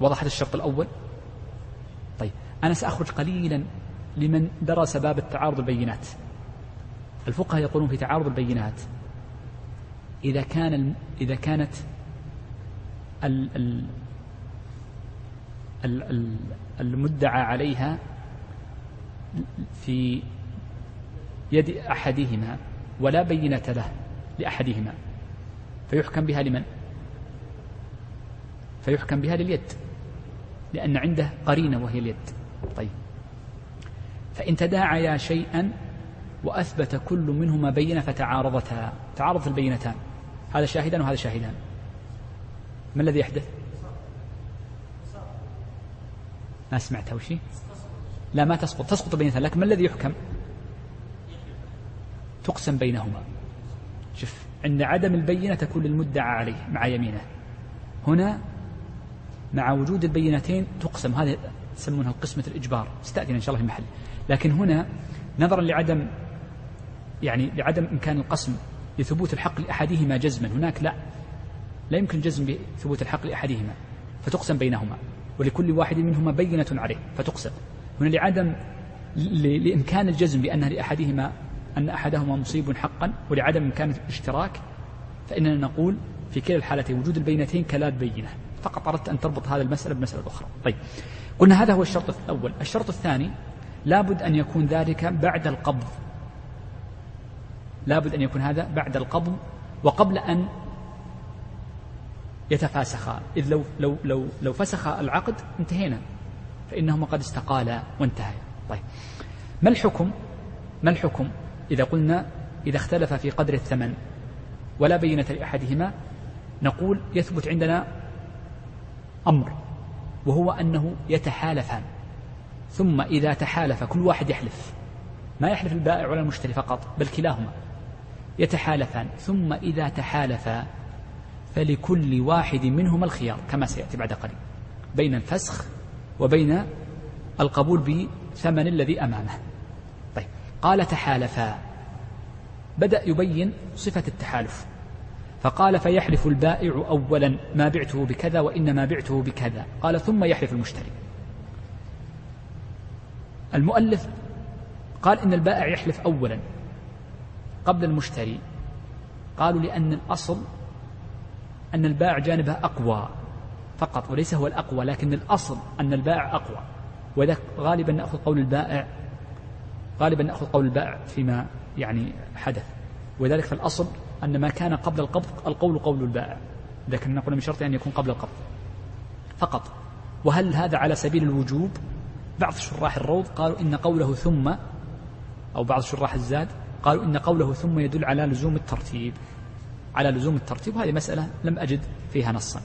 وضحت الشرط الأول؟ طيب أنا سأخرج قليلا لمن درس باب التعارض البينات. الفقهاء يقولون في تعارض البينات إذا كان إذا كانت المدعى عليها في يد أحدهما ولا بينة له لأحدهما. فيحكم بها لمن؟ فيحكم بها لليد لأن عنده قرينة وهي اليد. طيب. فإن تداعيا شيئا وأثبت كل منهما بينة فتعارضتا تعارضت البينتان. هذا شاهدان وهذا شاهدان. ما الذي يحدث ما سمعت وشي لا ما تسقط. تسقط البينتان لكن ما الذي يحكم؟ تقسم بينهما. شوف عند عدم البينة تكون للمدعى عليه مع يمينه. هنا مع وجود البينتين تقسم. هذه يسمونها قسمة الإجبار. استأذن إن شاء الله في محل. لكن هنا نظرا لعدم يعني لعدم إمكان القسم لثبوت الحق لأحدهما جزما. هناك لا. لا يمكن جزم بثبوت الحق لأحدهما فتقسم بينهما ولكل واحد منهما بينة عليه فتقسم. هنا لعدم لإمكان الجزم بأن لأحدهما أن أحدهما مصيب حقا ولعدم إمكان الاشتراك فإننا نقول في كلا الحالتين وجود البينتين كلا بينة. فقط أردت أن تربط هذا المسألة بمسألة أخرى. طيب. قلنا هذا هو الشرط الأول. الشرط الثاني لابد أن يكون ذلك بعد القبض. لابد أن يكون هذا بعد القبض وقبل أن يتفاسخا إذ لو لو لو لو فسخ العقد انتهينا. فإنهما قد استقالا وانتهيا طيب. ما الحكم؟ ما الحكم؟ إذا قلنا إذا اختلف في قدر الثمن ولا بينة لأحدهما نقول يثبت عندنا أمر وهو أنه يتحالفان. ثم إذا تحالف كل واحد يحلف. ما يحلف البائع ولا المشتري فقط بل كلاهما. يتحالفان. ثم إذا تحالفا فلكل واحد منهما الخيار كما سيأتي بعد قليل. بين الفسخ وبين القبول بثمن الذي أمامه. طيب قال تحالفا. بدأ يبين صفة التحالف. فقال فيحلف البائع أولا ما بعته بكذا وإنما بعته بكذا. قال ثم يحلف المشتري. المؤلف قال إن البائع يحلف أولا قبل المشتري. قالوا لأن الأصل أن البائع جانبه أقوى فقط وليس هو الأقوى لكن الأصل أن البائع أقوى. وذلك غالبا نأخذ قول البائع غالبا نأخذ قول البائع فيما يعني حدث. وذلك فالأصل أن ما كان قبل القبض القول قول البائع لكن نقول من شرط أن يكون قبل القبض. فقط. وهل هذا على سبيل الوجوب؟ بعض شراح الروض قالوا إن قوله ثم أو بعض شراح الزاد قالوا إن قوله ثم يدل على لزوم الترتيب. على لزوم الترتيب وهذه مسألة لم أجد فيها نصا.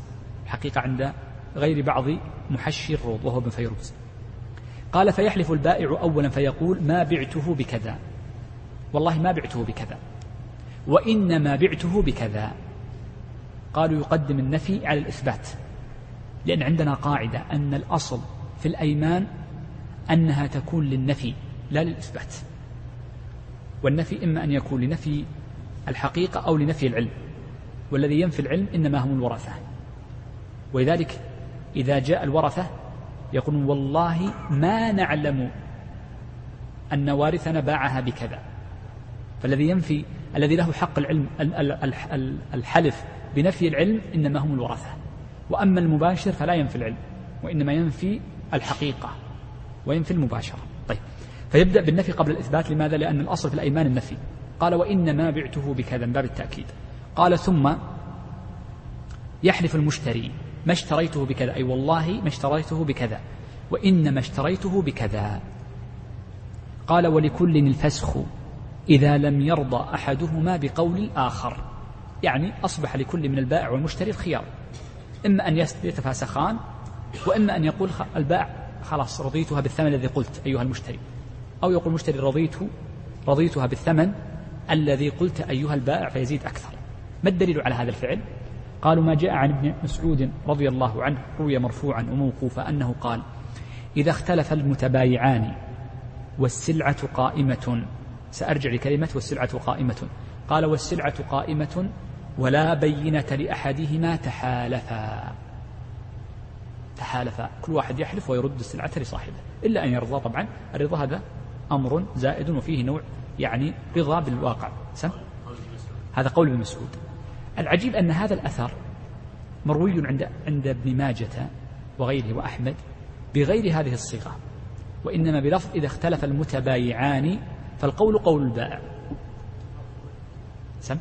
حقيقة عند غير بعض محشي الروض وهو ابن فيروز. قال فيحلف البائع أولا فيقول ما بعته بكذا والله ما بعته بكذا. وإنما بعته بكذا قالوا يقدم النفي على الإثبات. لأن عندنا قاعدة أن الأصل في الأيمان أنها تكون للنفي لا للإثبات. والنفي إما أن يكون لنفي الحقيقة أو لنفي العلم والذي ينفي العلم إنما هم الورثة. ولذلك إذا جاء الورثة يقولون والله ما نعلم أن وارثنا باعها بكذا. فالذي ينفي الذي له حق العلم الحلف بنفي العلم إنما هم الورثة. وأما المباشر فلا ينفي العلم وإنما ينفي الحقيقة وينفي المباشرة. طيب فيبدأ بالنفي قبل الإثبات. لماذا؟ لأن الأصل في الأيمان النفي. قال وإنما بعته بكذا من باب التأكيد. قال ثم يحلف المشتري ما اشتريته بكذا أي والله ما اشتريته بكذا وإنما اشتريته بكذا. قال ولكل الفسخ إذا لم يرضى أحدهما بقول الآخر. يعني أصبح لكل من البائع والمشتري الخيار. إما أن يتفاسخان وإما أن يقول البائع خلاص رضيتها بالثمن الذي قلت أيها المشتري. أو يقول المشتري رضيت رضيتها بالثمن الذي قلت أيها البائع فيزيد أكثر. ما الدليل على هذا الفعل؟ قالوا ما جاء عن ابن مسعود رضي الله عنه روي مرفوعا وموقوفا أنه قال إذا اختلف المتبايعان والسلعة قائمة سأرجع لكلمة والسلعة قائمة قال والسلعة قائمة ولا بينة لأحدهما تحالفا تحالفا. كل واحد يحلف ويرد السلعة لصاحبه إلا أن يرضى طبعا. الرضا هذا أمر زائد وفيه نوع يعني رضا بالواقع سم؟ هذا قول ابن مسعود. العجيب أن هذا الأثر مروي عند عند ابن ماجة وغيره وأحمد بغير هذه الصيغة وإنما بلفظ إذا اختلف المتبايعان فالقول قول البائع. سم؟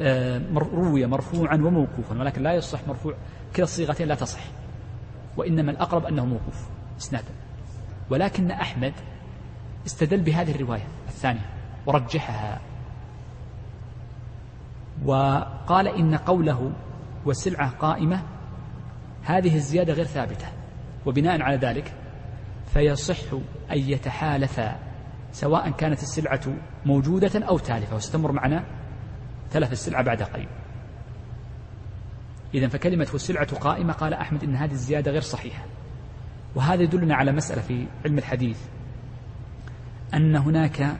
آه روي مرفوعا وموقوفا ولكن لا يصح مرفوع كلا الصيغتين لا تصح وإنما الأقرب أنه موقوف إسنادا. ولكن أحمد استدل بهذه الرواية الثانية ورجحها. وقال إن قوله والسلعة قائمة هذه الزيادة غير ثابتة وبناء على ذلك فيصح أن يتحالفا سواء كانت السلعة موجودة أو تالفة وستمر معنا تلف السلعة بعد قليل. إذا فكلمة والسلعة قائمة قال أحمد إن هذه الزيادة غير صحيحة. وهذا يدلنا على مسألة في علم الحديث أن هناك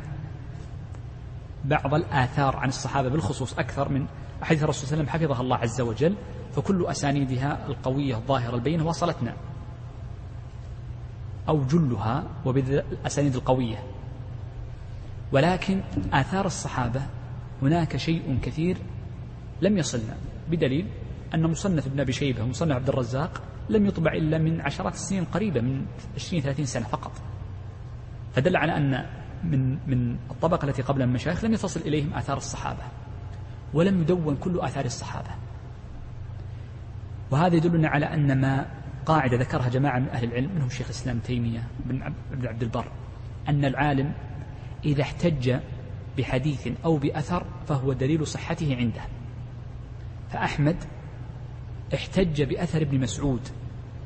بعض الآثار عن الصحابة بالخصوص أكثر من أحاديث الرسول صلى الله عليه وسلم حفظها الله عز وجل فكل أسانيدها القوية الظاهرة البينة وصلتنا. أو جلها وبالأسانيد القوية. ولكن آثار الصحابة هناك شيء كثير لم يصلنا بدليل أن مصنف ابن أبي شيبة ومصنف عبد الرزاق لم يطبع إلا من عشرات السنين قريبة من 20 30 سنة فقط. فدل على أن من من الطبقة التي قبل المشايخ لم يتصل إليهم آثار الصحابة ولم يدون كل آثار الصحابة. وهذا يدلنا على أن ما قاعدة ذكرها جماعة من أهل العلم منهم شيخ الإسلام تيمية بن عبد البر أن العالم إذا احتج بحديث أو بأثر فهو دليل صحته عنده. فأحمد احتج بأثر ابن مسعود.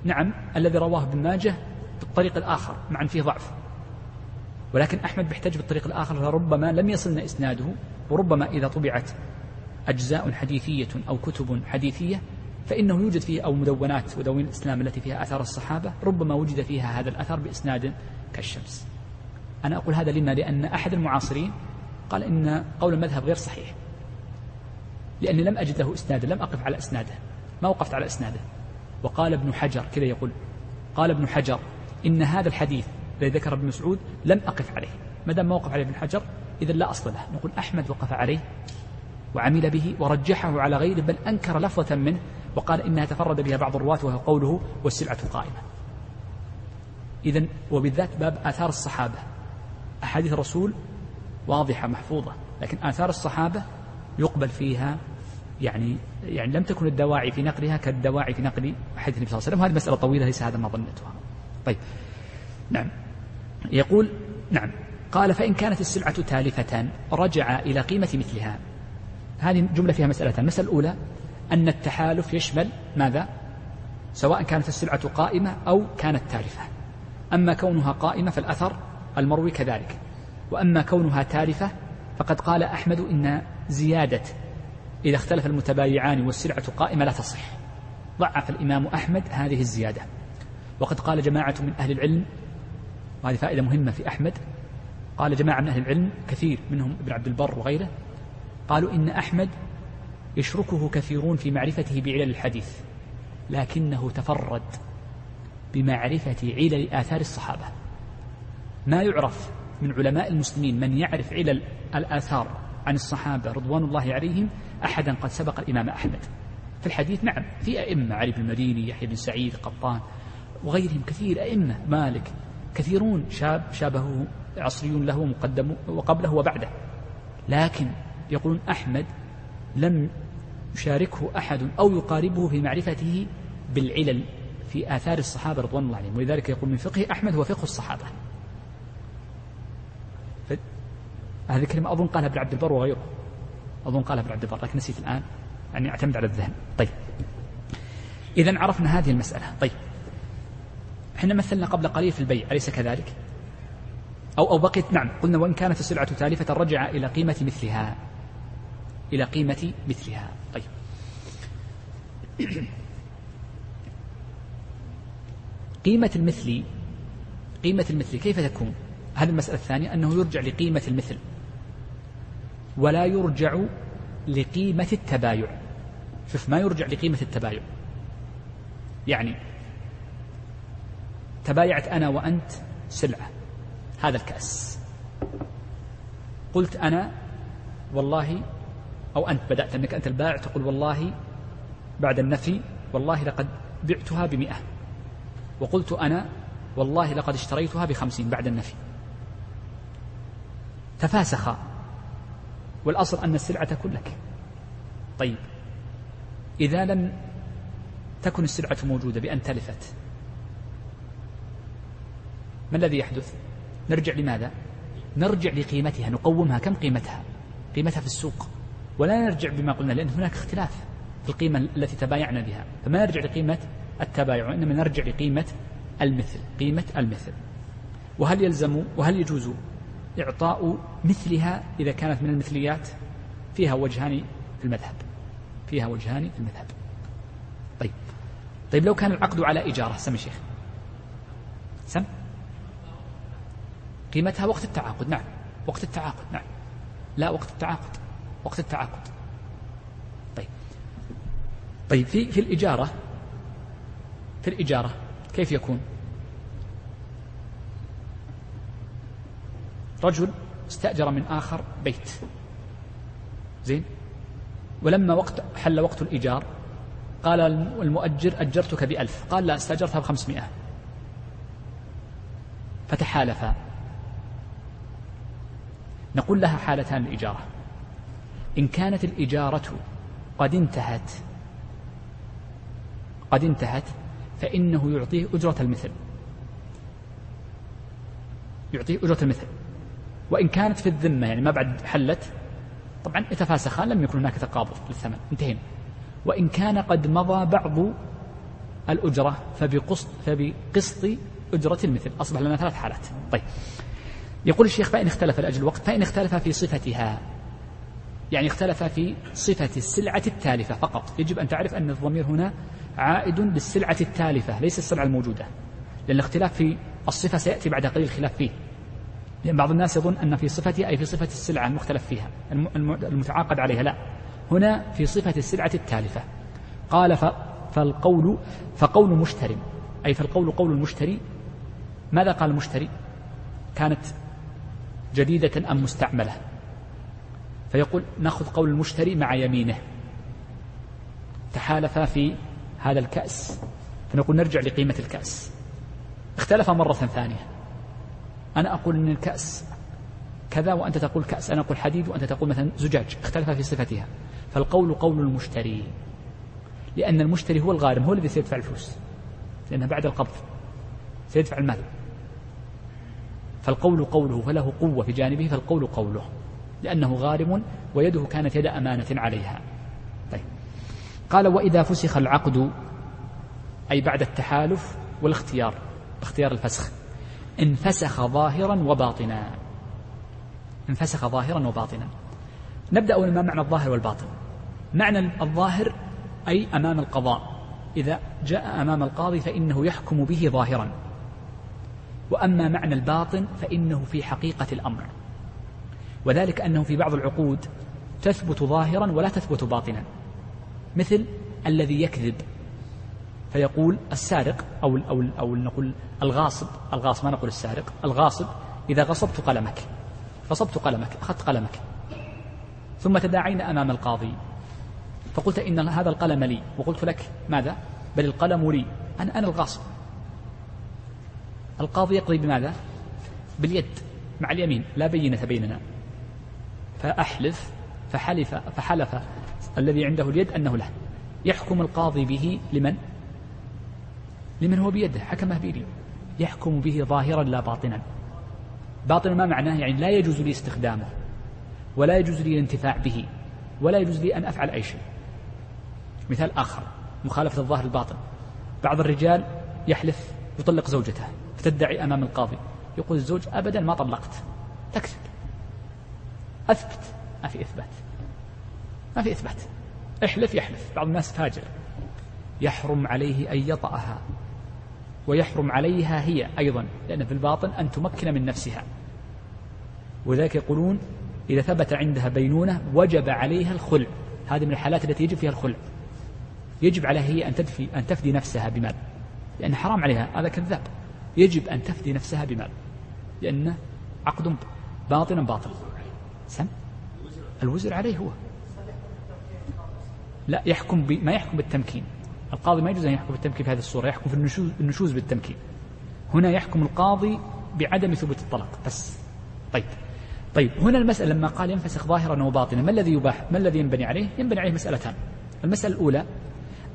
نعم الذي رواه ابن ماجه بالطريق الآخر مع أن فيه ضعف. ولكن أحمد بيحتج بالطريق الآخر فربما لم يصلنا إسناده وربما إذا طبعت أجزاء حديثية أو كتب حديثية فإنه يوجد فيه أو مدونات ودواوين الإسلام التي فيها أثار الصحابة ربما وجد فيها هذا الأثر بإسناد كالشمس. أنا أقول هذا لما؟ لأن أحد المعاصرين قال إن قول المذهب غير صحيح. لأني لم أجد له إسنادا لم أقف على إسناده. ما وقفت على إسناده. وقال ابن حجر كذا يقول قال ابن حجر إن هذا الحديث الذي ذكر ابن مسعود لم أقف عليه. ما دام ما وقف عليه ابن حجر إذا لا أصل له. نقول أحمد وقف عليه وعمل به ورجحه على غيره بل أنكر لفظة منه وقال إنها تفرد بها بعض الرواة وهو قوله والسلعة قائمة. إذا وبالذات باب آثار الصحابة. أحاديث الرسول واضحة محفوظة لكن آثار الصحابة يقبل فيها يعني يعني لم تكن الدواعي في نقلها كالدواعي في نقل حديث النبي صلى الله عليه وسلم. وهذه مسألة طويلة ليس هذا ما ظنتها طيب. نعم. يقول نعم. قال فإن كانت السلعة تالفة رجع إلى قيمة مثلها. هذه جملة فيها مسألتان المسألة الأولى أن التحالف يشمل ماذا؟ سواء كانت السلعة قائمة أو كانت تالفة. أما كونها قائمة فالأثر المروي كذلك. وأما كونها تالفة فقد قال أحمد إن زيادة إذا اختلف المتبايعان والسلعة قائمة لا تصح. ضعف الإمام أحمد هذه الزيادة. وقد قال جماعة من أهل العلم وهذه فائدة مهمة في أحمد. قال جماعة من أهل العلم كثير منهم ابن عبد البر وغيره قالوا إن أحمد يشركه كثيرون في معرفته بعلل الحديث لكنه تفرد بمعرفة علل آثار الصحابة. ما يعرف من علماء المسلمين من يعرف علل الآثار عن الصحابة رضوان الله عليهم أحدا قد سبق الإمام أحمد؟ في الحديث نعم في أئمة علي بن المديني يحيى بن سعيد قطان وغيرهم كثير أئمة مالك كثيرون شاب شابه عصريون له مقدم وقبله وبعده. لكن يقولون أحمد لم يشاركه أحد أو يقاربه في معرفته بالعلل في آثار الصحابة رضوان الله عليهم. ولذلك يقول من فقه أحمد هو فقه الصحابة. هذه الكلمة أظن قالها ابن عبد البر وغيره. أظن قالها ابن عبد البر لكن نسيت الآن يعني أعتمد على الذهن. طيب. إذا عرفنا هذه المسألة. طيب. إحنا مثلنا قبل قليل في البيع أليس كذلك؟ أو أو بقيت نعم قلنا وإن كانت السلعة تالفة رجع إلى قيمة مثلها. إلى قيمة مثلها. طيب. قيمة المثل قيمة المثل كيف تكون؟ هذه المسألة الثانية أنه يرجع لقيمة المثل. ولا يرجع لقيمة التبايع. شوف ما يرجع لقيمة التبايع. يعني تبايعت أنا وأنت سلعة. هذا الكأس. قلت أنا والله أو أنت بدأت أنك أنت البائع تقول والله بعد النفي والله لقد بعتها بمئة. وقلت أنا والله لقد اشتريتها بخمسين بعد النفي. تفاسخا والأصل أن السلعة تكون لك. طيب. إذا لم تكن السلعة موجودة بأن تلفت ما الذي يحدث؟ نرجع لماذا؟ نرجع لقيمتها نقومها. كم قيمتها؟ قيمتها في السوق. ولا نرجع بما قلنا لأن هناك اختلاف في القيمة التي تبايعنا بها. فما نرجع لقيمة التبايع وإنما نرجع لقيمة المثل قيمة المثل. وهل يلزم وهل يجوز إعطاء مثلها إذا كانت من المثليات؟ فيها وجهان في المذهب. فيها وجهان في المذهب. طيب. طيب لو كان العقد على إجارة سم الشيخ سم؟ قيمتها وقت التعاقد. نعم. وقت التعاقد. نعم. لا وقت التعاقد. وقت التعاقد. طيب. طيب في في الإجارة في الإجارة كيف يكون؟ رجل استأجر من آخر بيت. زين؟ ولما وقت حل وقت الإيجار قال المؤجر أجرتك بألف. قال لا استأجرتها بخمسمائة. فتحالفا. نقول لها حالتان الإجارة. إن كانت الإجارة قد انتهت قد انتهت فإنه يعطيه أجرة المثل. يعطيه أجرة المثل. وإن كانت في الذمة يعني ما بعد حلت طبعا يتفاسخان لم يكن هناك تقابض للثمن. انتهينا. وإن كان قد مضى بعض الأجرة فبقسط, فبقسط أجرة المثل. أصبح لنا ثلاث حالات. طيب. يقول الشيخ فإن اختلف لأجل الوقت فإن اختلف في صفتها. يعني اختلف في صفة السلعة التالفة فقط. يجب أن تعرف أن الضمير هنا عائد للسلعة التالفة ليس السلعة الموجودة. لأن الاختلاف في الصفة سيأتي بعد قليل الخلاف فيه. لأن بعض الناس يظن أن في صفتها أي في صفة السلعة المختلف فيها المتعاقد عليها. لا. هنا في صفة السلعة التالفة. قال فالقول فقول مشتري. أي فالقول قول المشتري ماذا قال المشتري كانت جديدة أم مستعملة. فيقول نأخذ قول المشتري مع يمينه. تحالفا في هذا الكأس. فنقول نرجع لقيمة الكأس. اختلف مرة ثانية. أنا أقول أن الكأس كذا وأنت تقول كأس أنا أقول حديد وأنت تقول مثلا زجاج. اختلف في صفتها. فالقول قول المشتري. لأن المشتري هو الغارم هو الذي سيدفع الفلوس. لأنه بعد القبض. سيدفع المال. فالقول قوله فله قوة في جانبه فالقول قوله لأنه غارم ويده كانت يد أمانة عليها. طيب. قال وإذا فسخ العقد أي بعد التحالف والاختيار اختيار الفسخ انفسخ ظاهرا وباطنا. انفسخ ظاهرا وباطنا. نبدأ ما معنى الظاهر والباطن. معنى الظاهر أي أمام القضاء. إذا جاء أمام القاضي فإنه يحكم به ظاهرا. وأما معنى الباطن فإنه في حقيقة الأمر. وذلك أنه في بعض العقود تثبت ظاهرا ولا تثبت باطنا. مثل الذي يكذب فيقول السارق أو أو أو نقول الغاصب الغاصب ما نقول السارق الغاصب إذا غصبت قلمك غصبت قلمك أخذت قلمك. ثم تداعينا أمام القاضي. فقلت إن هذا القلم لي وقلت لك ماذا؟ بل القلم لي أنا أنا الغاصب. القاضي يقضي بماذا؟ باليد مع اليمين لا بينة بيننا. فأحلف فحلف فحلف الذي عنده اليد أنه له. يحكم القاضي به لمن؟ لمن هو بيده حكمه بيدي يحكم به ظاهرا لا باطنا. باطنا ما معناه؟ يعني لا يجوز لي استخدامه ولا يجوز لي الانتفاع به ولا يجوز لي أن أفعل أي شيء. مثال آخر مخالفة الظاهر الباطن. بعض الرجال يحلف يطلق زوجته. فتدعي أمام القاضي. يقول الزوج أبدا ما طلقت. تكذب. أثبت. ما في إثبات. ما في إثبات. احلف يحلف. بعض الناس فاجر. يحرم عليه أن يطأها. ويحرم عليها هي أيضا. لأن في الباطن أن تمكن من نفسها. وذلك يقولون إذا ثبت عندها بينونة وجب عليها الخلع. هذه من الحالات التي يجب فيها الخلع. يجب عليها هي أن تدفي أن تفدي نفسها بمال. لأن حرام عليها. هذا كذاب. يجب أن تفدي نفسها بمال لأنه عقد باطن باطل. سم؟ الوزر عليه هو. لا يحكم. ما يحكم بالتمكين. القاضي ما يجوز أن يحكم بالتمكين في هذه الصورة يحكم في النشوز, النشوز بالتمكين. هنا يحكم القاضي بعدم ثبوت الطلاق بس. طيب. طيب هنا المسألة لما قال ينفسخ ظاهرا وباطنا ما الذي يباح ما الذي ينبني عليه؟ ينبني عليه مسألتان. المسألة الأولى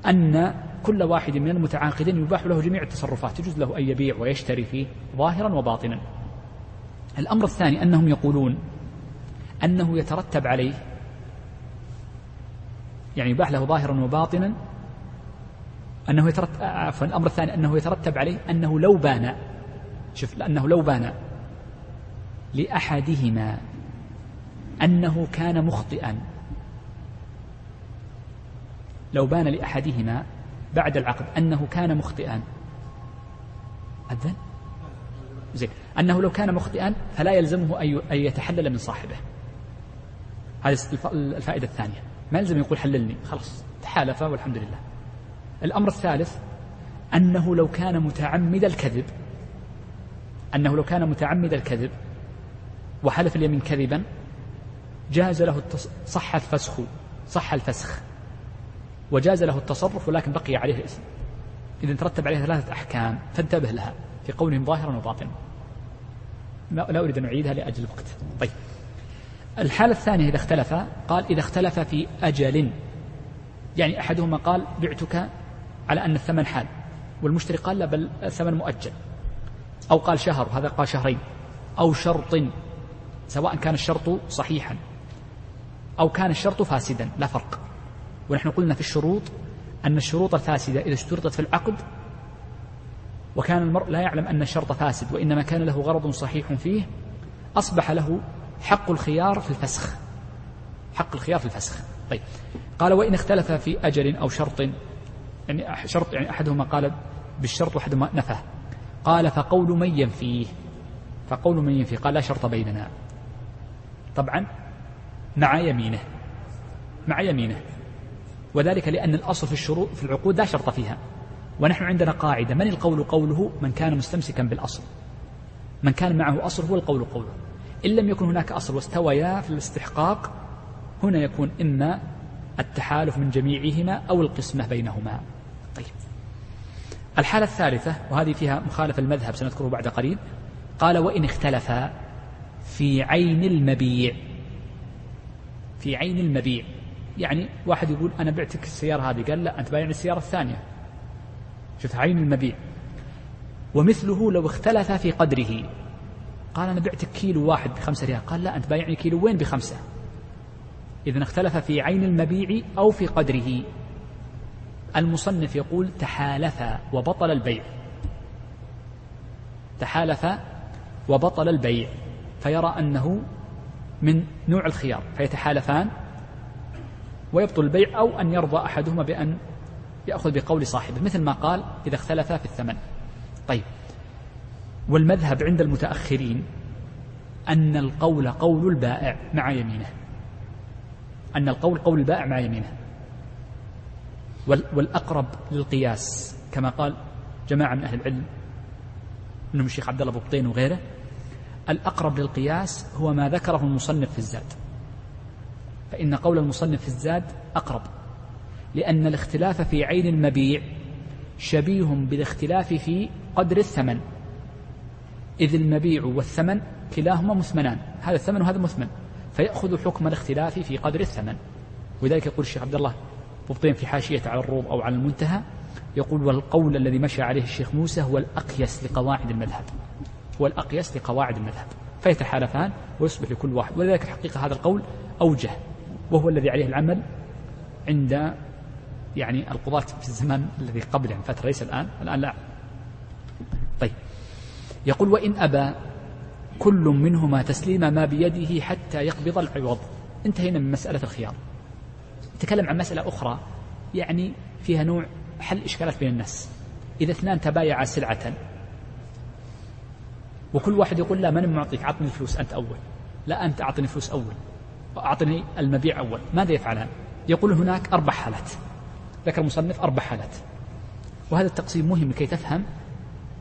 أن كل واحد من المتعاقدين يباح له جميع التصرفات يجوز له أن يبيع ويشتري فيه ظاهرا وباطنا. الأمر الثاني أنهم يقولون أنه يترتب عليه يعني يباح له ظاهرا وباطنا أنه يترتب عفوا الأمر الثاني أنه يترتب عليه أنه لو بان شوف لأنه لو بان لأحدهما أنه كان مخطئا لو بان لأحدهما بعد العقد. أنه كان مخطئا. أذن؟ زين. أنه لو كان مخطئا فلا يلزمه أن يتحلل من صاحبه. هذه الفائدة الثانية. ما يلزم يقول حللني. خلاص تحالف والحمد لله. الأمر الثالث أنه لو كان متعمد الكذب أنه لو كان متعمد الكذب وحلف اليمين كذبا جاز له التص... صح الفسخ صح الفسخ. وجاز له التصرف ولكن بقي عليه الإثم. إذا ترتب عليه ثلاثة أحكام فانتبه لها في قولهم ظاهرا وباطنا لا أريد أن أعيدها لأجل الوقت. طيب. الحالة الثانية إذا اختلف قال إذا اختلف في أجل يعني أحدهما قال بعتك على أن الثمن حال والمشتري قال لا بل الثمن مؤجل. أو قال شهر وهذا قال شهرين. أو شرط سواء كان الشرط صحيحا أو كان الشرط فاسدا لا فرق. ونحن قلنا في الشروط أن الشروط الفاسدة إذا اشترطت في العقد وكان المرء لا يعلم أن الشرط فاسد وإنما كان له غرض صحيح فيه أصبح له حق الخيار في الفسخ. حق الخيار في الفسخ. طيب. قال وإن اختلف في أجل أو شرط يعني شرط يعني أحدهما قال بالشرط وأحدهما نفاه قال فقول من ينفيه فقول من ينفيه قال لا شرط بيننا. طبعا مع يمينه. مع يمينه. وذلك لأن الأصل في الشروط في العقود لا شرط فيها. ونحن عندنا قاعدة من القول قوله من كان مستمسكا بالأصل؟ من كان معه أصل هو القول قوله. إن لم يكن هناك أصل واستويا في الاستحقاق هنا يكون إما التحالف من جميعهما أو القسمة بينهما. طيب. الحالة الثالثة وهذه فيها مخالفة المذهب سنذكره بعد قليل قال وإن اختلفا في عين المبيع. في عين المبيع. يعني واحد يقول أنا بعتك السيارة هذه. قال لا أنت بايعني السيارة الثانية. شوف عين المبيع. ومثله لو اختلف في قدره. قال أنا بعتك كيلو واحد بخمسة ريال. قال لا أنت بايعني كيلو وين بخمسة؟ إذا اختلف في عين المبيع أو في قدره. المصنف يقول تحالف وبطل البيع. تحالف وبطل البيع. فيرى أنه من نوع الخيار. فيتحالفان ويبطل البيع أو أن يرضى أحدهما بأن يأخذ بقول صاحبه مثل ما قال إذا اختلفا في الثمن. طيب. والمذهب عند المتأخرين أن القول قول البائع مع يمينه. أن القول قول البائع مع يمينه. والأقرب للقياس كما قال جماعة من أهل العلم منهم الشيخ عبد الله بطين وغيره الأقرب للقياس هو ما ذكره المصنف في الزاد. فإن قول المصنف في الزاد أقرب لأن الاختلاف في عين المبيع شبيه بالاختلاف في قدر الثمن إذ المبيع والثمن كلاهما مثمنان هذا الثمن وهذا مثمن فيأخذ حكم الاختلاف في قدر الثمن. ولذلك يقول الشيخ عبد الله مبطين في حاشية على الروض أو على المنتهى يقول والقول الذي مشى عليه الشيخ موسى هو الأقيس لقواعد المذهب هو الأقيس لقواعد المذهب فيتحالفان ويصبح لكل واحد. ولذلك الحقيقة هذا القول أوجه وهو الذي عليه العمل عند يعني القضاة في الزمان الذي قبل يعني فترة ليس الآن الآن لا. طيب. يقول وإن أبى كل منهما تسليم ما بيده حتى يقبض العوض. انتهينا من مسألة الخيار. نتكلم عن مسألة أخرى يعني فيها نوع حل إشكالات بين الناس. إذا اثنان تبايعا سلعة وكل واحد يقول لا من معطيك أعطني الفلوس أنت أول. لا أنت أعطني فلوس أول. أعطني المبيع أول. ماذا يفعلان؟ يقول هناك أربع حالات. ذكر المصنف أربع حالات. وهذا التقسيم مهم لكي تفهم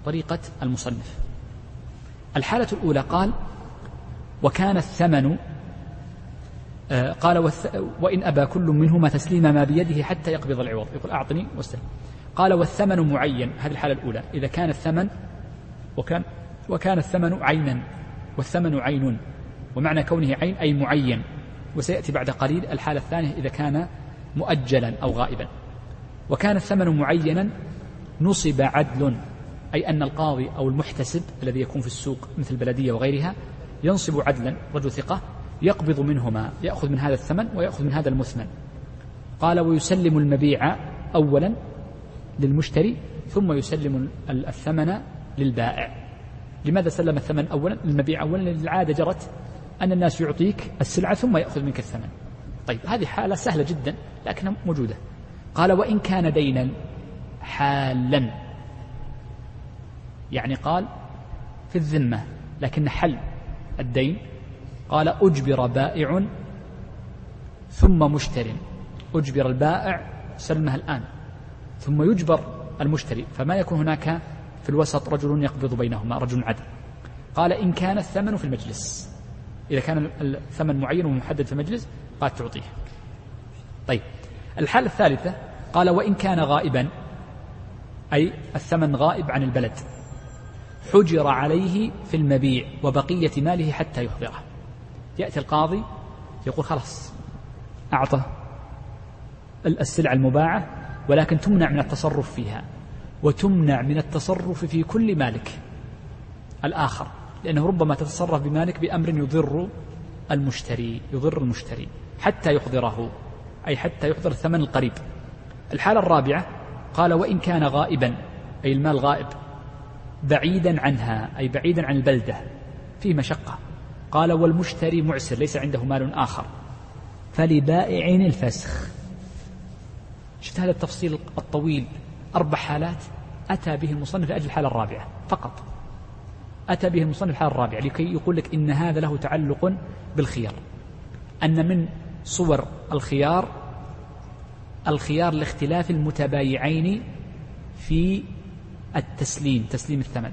طريقة المصنف. الحالة الأولى قال وكان الثمن آه، قال وإن أبى كل منهما تسليم ما بيده حتى يقبض العوض. يقول أعطني واستلم. قال والثمن معين. هذه الحالة الأولى. إذا كان الثمن وكان وكان الثمن عينا. والثمن عين. ومعنى كونه عين أي معين. وسيأتي بعد قليل الحالة الثانية إذا كان مؤجلا أو غائبا. وكان الثمن معينا نصب عدل أي أن القاضي أو المحتسب الذي يكون في السوق مثل البلدية وغيرها ينصب عدلا رجل ثقة يقبض منهما يأخذ من هذا الثمن ويأخذ من هذا المثمن. قال ويسلم المبيع أولا للمشتري ثم يسلم الثمن للبائع. لماذا سلم الثمن أولا؟ المبيع أولا لأن العادة جرت أن الناس يعطيك السلعة ثم يأخذ منك الثمن. طيب هذه حالة سهلة جدا لكنها موجودة. قال وإن كان دينا حالا. يعني قال في الذمة لكن حل الدين. قال أجبر بائع ثم مشتر. أجبر البائع سلمها الآن ثم يجبر المشتري. فما يكون هناك في الوسط رجل يقبض بينهما رجل عدل. قال إن كان الثمن في المجلس. إذا كان الثمن معين ومحدد في المجلس قال تعطيه. طيب. الحالة الثالثة قال وإن كان غائبا أي الثمن غائب عن البلد حجر عليه في المبيع وبقية ماله حتى يحضره. يأتي القاضي يقول خلاص أعطى السلعة المباعة ولكن تمنع من التصرف فيها وتمنع من التصرف في كل مالك الآخر. لأنه ربما تتصرف بمالك بأمر يضر المشتري يضر المشتري حتى يحضره أي حتى يحضر الثمن القريب. الحالة الرابعة قال وإن كان غائبا أي المال غائب بعيدا عنها أي بعيدا عن البلدة فيه مشقة. قال والمشتري معسر ليس عنده مال آخر. فلبائع الفسخ. شفت هذا التفصيل الطويل؟ أربع حالات أتى به المصنف لأجل الحالة الرابعة فقط. أتى به المصنف الحالة الرابعة لكي يقول لك إن هذا له تعلق بالخيار. أن من صور الخيار الخيار لاختلاف المتبايعين في التسليم تسليم الثمن.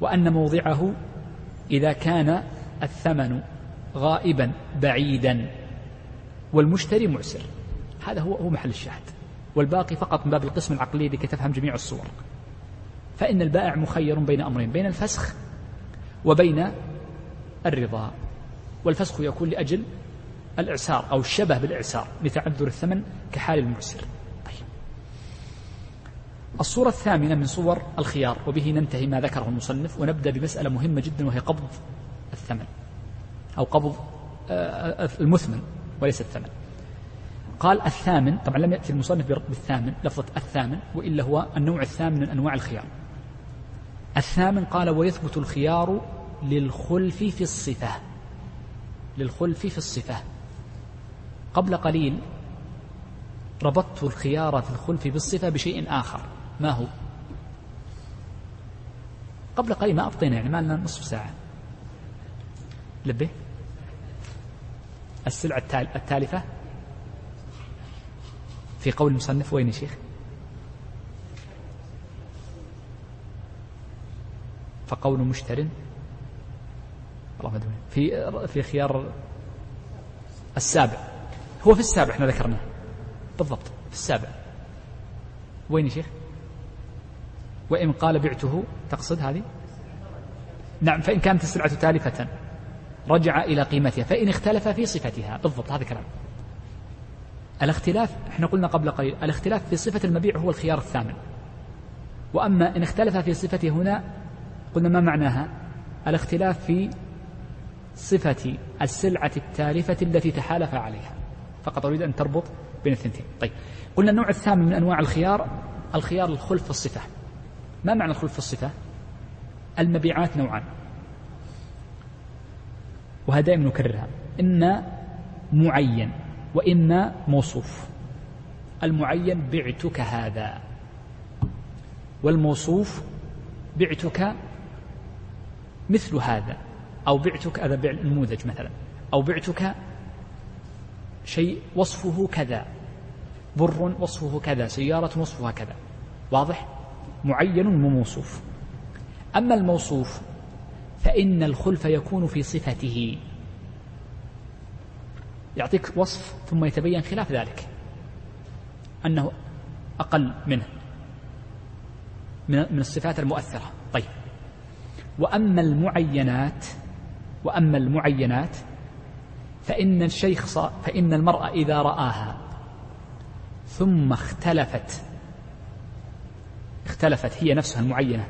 وأن موضعه إذا كان الثمن غائبا بعيدا. والمشتري معسر. هذا هو هو محل الشاهد. والباقي فقط من باب القسم العقلي لكي تفهم جميع الصور. فإن البائع مخير بين أمرين بين الفسخ وبين الرضا. والفسخ يكون لأجل الإعسار أو الشبه بالإعسار لتعذر الثمن كحال المعسر. طيب. الصورة الثامنة من صور الخيار وبه ننتهي ما ذكره المصنف ونبدأ بمسألة مهمة جدا وهي قبض الثمن أو قبض آه، المثمن وليس الثمن. قال الثامن طبعا لم يأتي المصنف بالثامن لفظة الثامن وإلا هو النوع الثامن من أنواع الخيار. الثامن قال ويثبت الخيار للخلف في الصفة. للخلف في الصفة. قبل قليل ربطت الخيار في الخلف بالصفة بشيء آخر. ما هو؟ قبل قليل ما أبطينا يعني ما لنا نصف ساعة. لبه السلعة التالفة في قول المصنف وين يا شيخ؟ فقول مشتر. الله في في خيار السابع. هو في السابع إحنا ذكرناه. بالضبط في السابع. وين يا شيخ؟ وإن قال بعته تقصد هذه؟ نعم فإن كانت السلعة تالفة رجع إلى قيمتها فإن اختلف في صفتها. بالضبط هذا كلام. الاختلاف إحنا قلنا قبل قليل الاختلاف في صفة المبيع هو الخيار الثامن. وأما إن اختلف في صفته هنا قلنا ما معناها؟ الاختلاف في صفة السلعة التالفة التي تحالف عليها. فقط أريد أن تربط بين الثنتين طيب. قلنا النوع الثامن من أنواع الخيار الخيار الخلف في الصفة. ما معنى الخلف في الصفة؟ المبيعات نوعان. وهذا دائما نكررها. إما معين وإما موصوف. المعين بعتك هذا والموصوف بعتك مثل هذا أو بعتك هذا بيع نموذج مثلا أو بعتك شيء وصفه كذا بر وصفه كذا سيارة وصفها كذا واضح؟ معين وموصوف. أما الموصوف فإن الخلف يكون في صفته. يعطيك وصف ثم يتبين خلاف ذلك. أنه أقل منه من الصفات المؤثرة. طيب. وأما المعينات وأما المعينات فإن الشيخ فإن المرأة إذا رآها ثم اختلفت اختلفت هي نفسها المعينة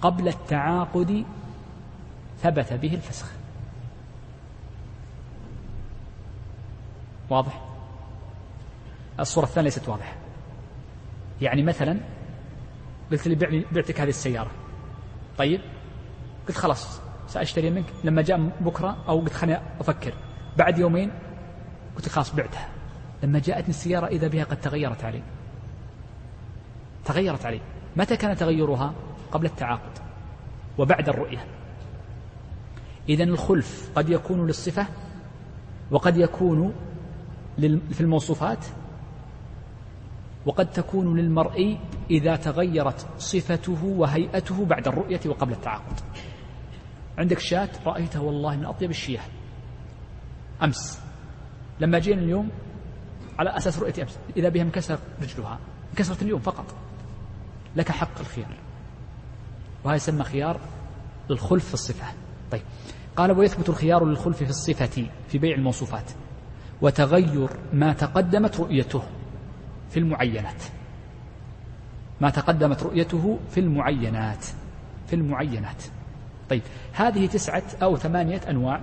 قبل التعاقد ثبت به الفسخ. واضح؟ الصورة الثانية ليست واضحة. يعني مثلا قلت لي بعتك هذه السيارة. طيب؟ قلت خلاص سأشتري منك. لما جاء بكرة أو قلت خليني أفكر. بعد يومين قلت خلاص بعتها. لما جاءتني السيارة إذا بها قد تغيرت علي. تغيرت علي. متى كان تغيرها؟ قبل التعاقد وبعد الرؤية. إذا الخلف قد يكون للصفة وقد يكون في الموصوفات وقد تكون للمرئي إذا تغيرت صفته وهيئته بعد الرؤية وقبل التعاقد. عندك شاة رأيتها والله من أطيب الشياه أمس. لما جينا اليوم على أساس رؤية أمس. إذا بها انكسر رجلها. انكسرت اليوم فقط. لك حق الخيار. وهذا يسمى خيار الخلف في الصفة. طيب. قال ويثبت الخيار للخلف في الصفة في بيع الموصوفات. وتغير ما تقدمت رؤيته في المعينات. ما تقدمت رؤيته في المعينات. في المعينات. طيب هذه تسعة أو ثمانية أنواع.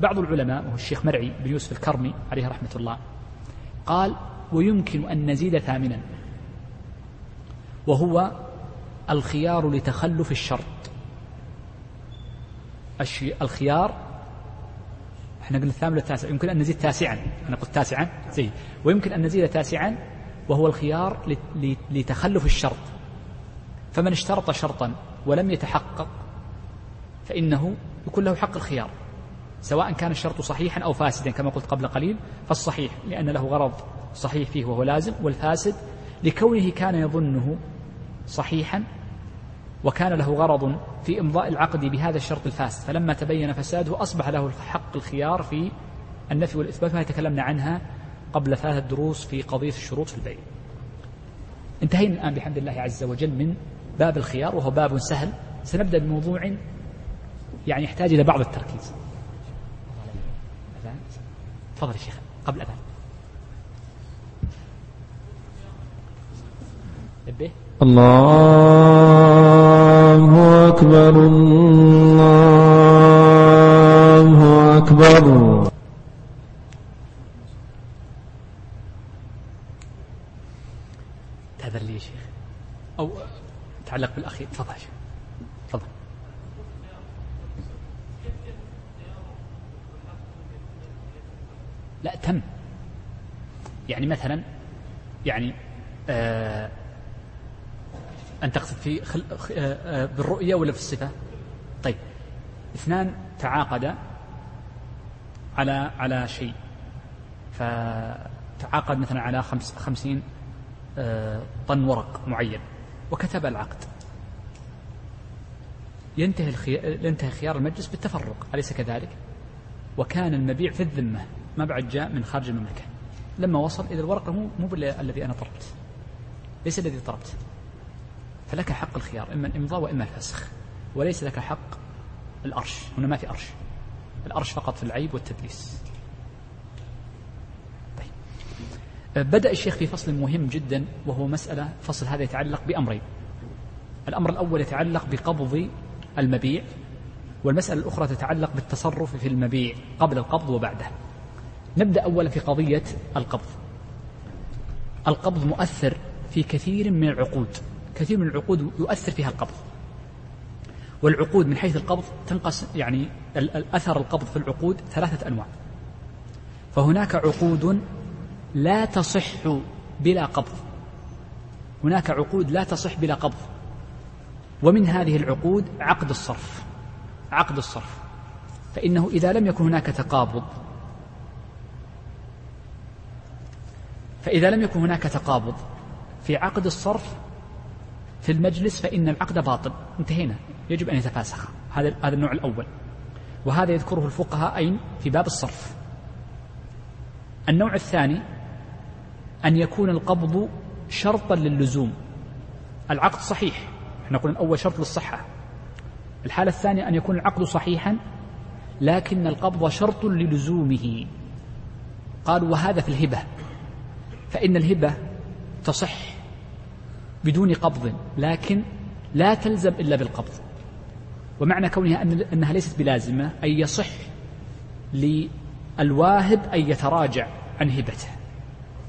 بعض العلماء وهو الشيخ مرعي بن يوسف الكرمي عليه رحمة الله قال ويمكن أن نزيد ثامنا وهو الخيار لتخلف الشرط. الخيار إحنا قلنا الثامن والتاسع يمكن أن نزيد تاسعا. أنا قلت تاسعا؟ زي ويمكن أن نزيد تاسعا وهو الخيار لتخلف الشرط. فمن اشترط شرطا ولم يتحقق فإنه يكون له حق الخيار سواء كان الشرط صحيحا أو فاسدا كما قلت قبل قليل فالصحيح لأن له غرض صحيح فيه وهو لازم والفاسد لكونه كان يظنه صحيحا وكان له غرض في إمضاء العقد بهذا الشرط الفاسد فلما تبين فساده أصبح له حق الخيار في النفي والإثبات ما تكلمنا عنها قبل ثلاثة دروس في قضية الشروط في البيع. انتهينا الآن بحمد الله عز وجل من باب الخيار وهو باب سهل. سنبدأ بموضوع يعني يحتاج إلى بعض التركيز. تفضل يا شيخ قبل أذان. الله أكبر الله أكبر تهذر لي يا شيخ أو تعلق بالأخير تفضل تفضل لا تم يعني مثلا يعني آه أن تقصد في خل... آه، آه، بالرؤية ولا في الصفة؟ طيب. اثنان تعاقدا على على شيء. فتعاقد مثلا على خمس خمسين آه، طن ورق معين. وكتب العقد. ينتهي الخي... ينتهي خيار المجلس بالتفرق أليس كذلك؟ وكان المبيع في الذمة ما بعد جاء من خارج المملكة. لما وصل إلى الورقة مو مو الذي أنا طلبت. ليس الذي طلبت. فلك حق الخيار إما الإمضاء وإما الفسخ. وليس لك حق الأرش. هنا ما في أرش. الأرش فقط في العيب والتدليس. طيب. بدأ الشيخ في فصل مهم جدا وهو مسألة فصل هذا يتعلق بأمرين. الأمر الأول يتعلق بقبض المبيع والمسألة الأخرى تتعلق بالتصرف في المبيع قبل القبض وبعده. نبدأ أولا في قضية القبض. القبض مؤثر في كثير من العقود. كثير من العقود يؤثر فيها القبض. والعقود من حيث القبض تنقص يعني أثر القبض في العقود ثلاثة أنواع. فهناك عقود لا تصح بلا قبض. هناك عقود لا تصح بلا قبض. ومن هذه العقود عقد الصرف. عقد الصرف. فإنه إذا لم يكن هناك تقابض فإذا لم يكن هناك تقابض في عقد الصرف في المجلس فإن العقد باطل. انتهينا. يجب أن يتفاسخ. هذا هذا النوع الأول. وهذا يذكره الفقهاء أين في باب الصرف. النوع الثاني أن يكون القبض شرطا للزوم. العقد صحيح. إحنا قلنا الأول شرط للصحة. الحالة الثانية أن يكون العقد صحيحا لكن القبض شرط للزومه. قالوا وهذا في الهبة. فإن الهبة تصح بدون قبض لكن لا تلزم إلا بالقبض. ومعنى كونها أن أنها ليست بلازمة أي يصح للواهب أن يتراجع عن هبته.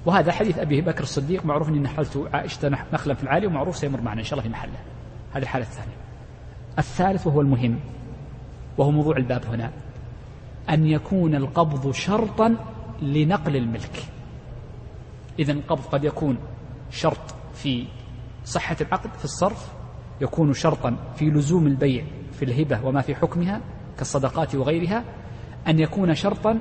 وهذا حديث أبي بكر الصديق معروف أني نحلت عائشة نخلا في العالي ومعروف سيمر معنا إن شاء الله في محله. هذه الحالة الثانية. الثالث وهو المهم وهو موضوع الباب هنا. أن يكون القبض شرطا لنقل الملك. إذا القبض قد يكون شرط في صحة العقد في الصرف يكون شرطا في لزوم البيع في الهبة وما في حكمها كالصدقات وغيرها أن يكون شرطا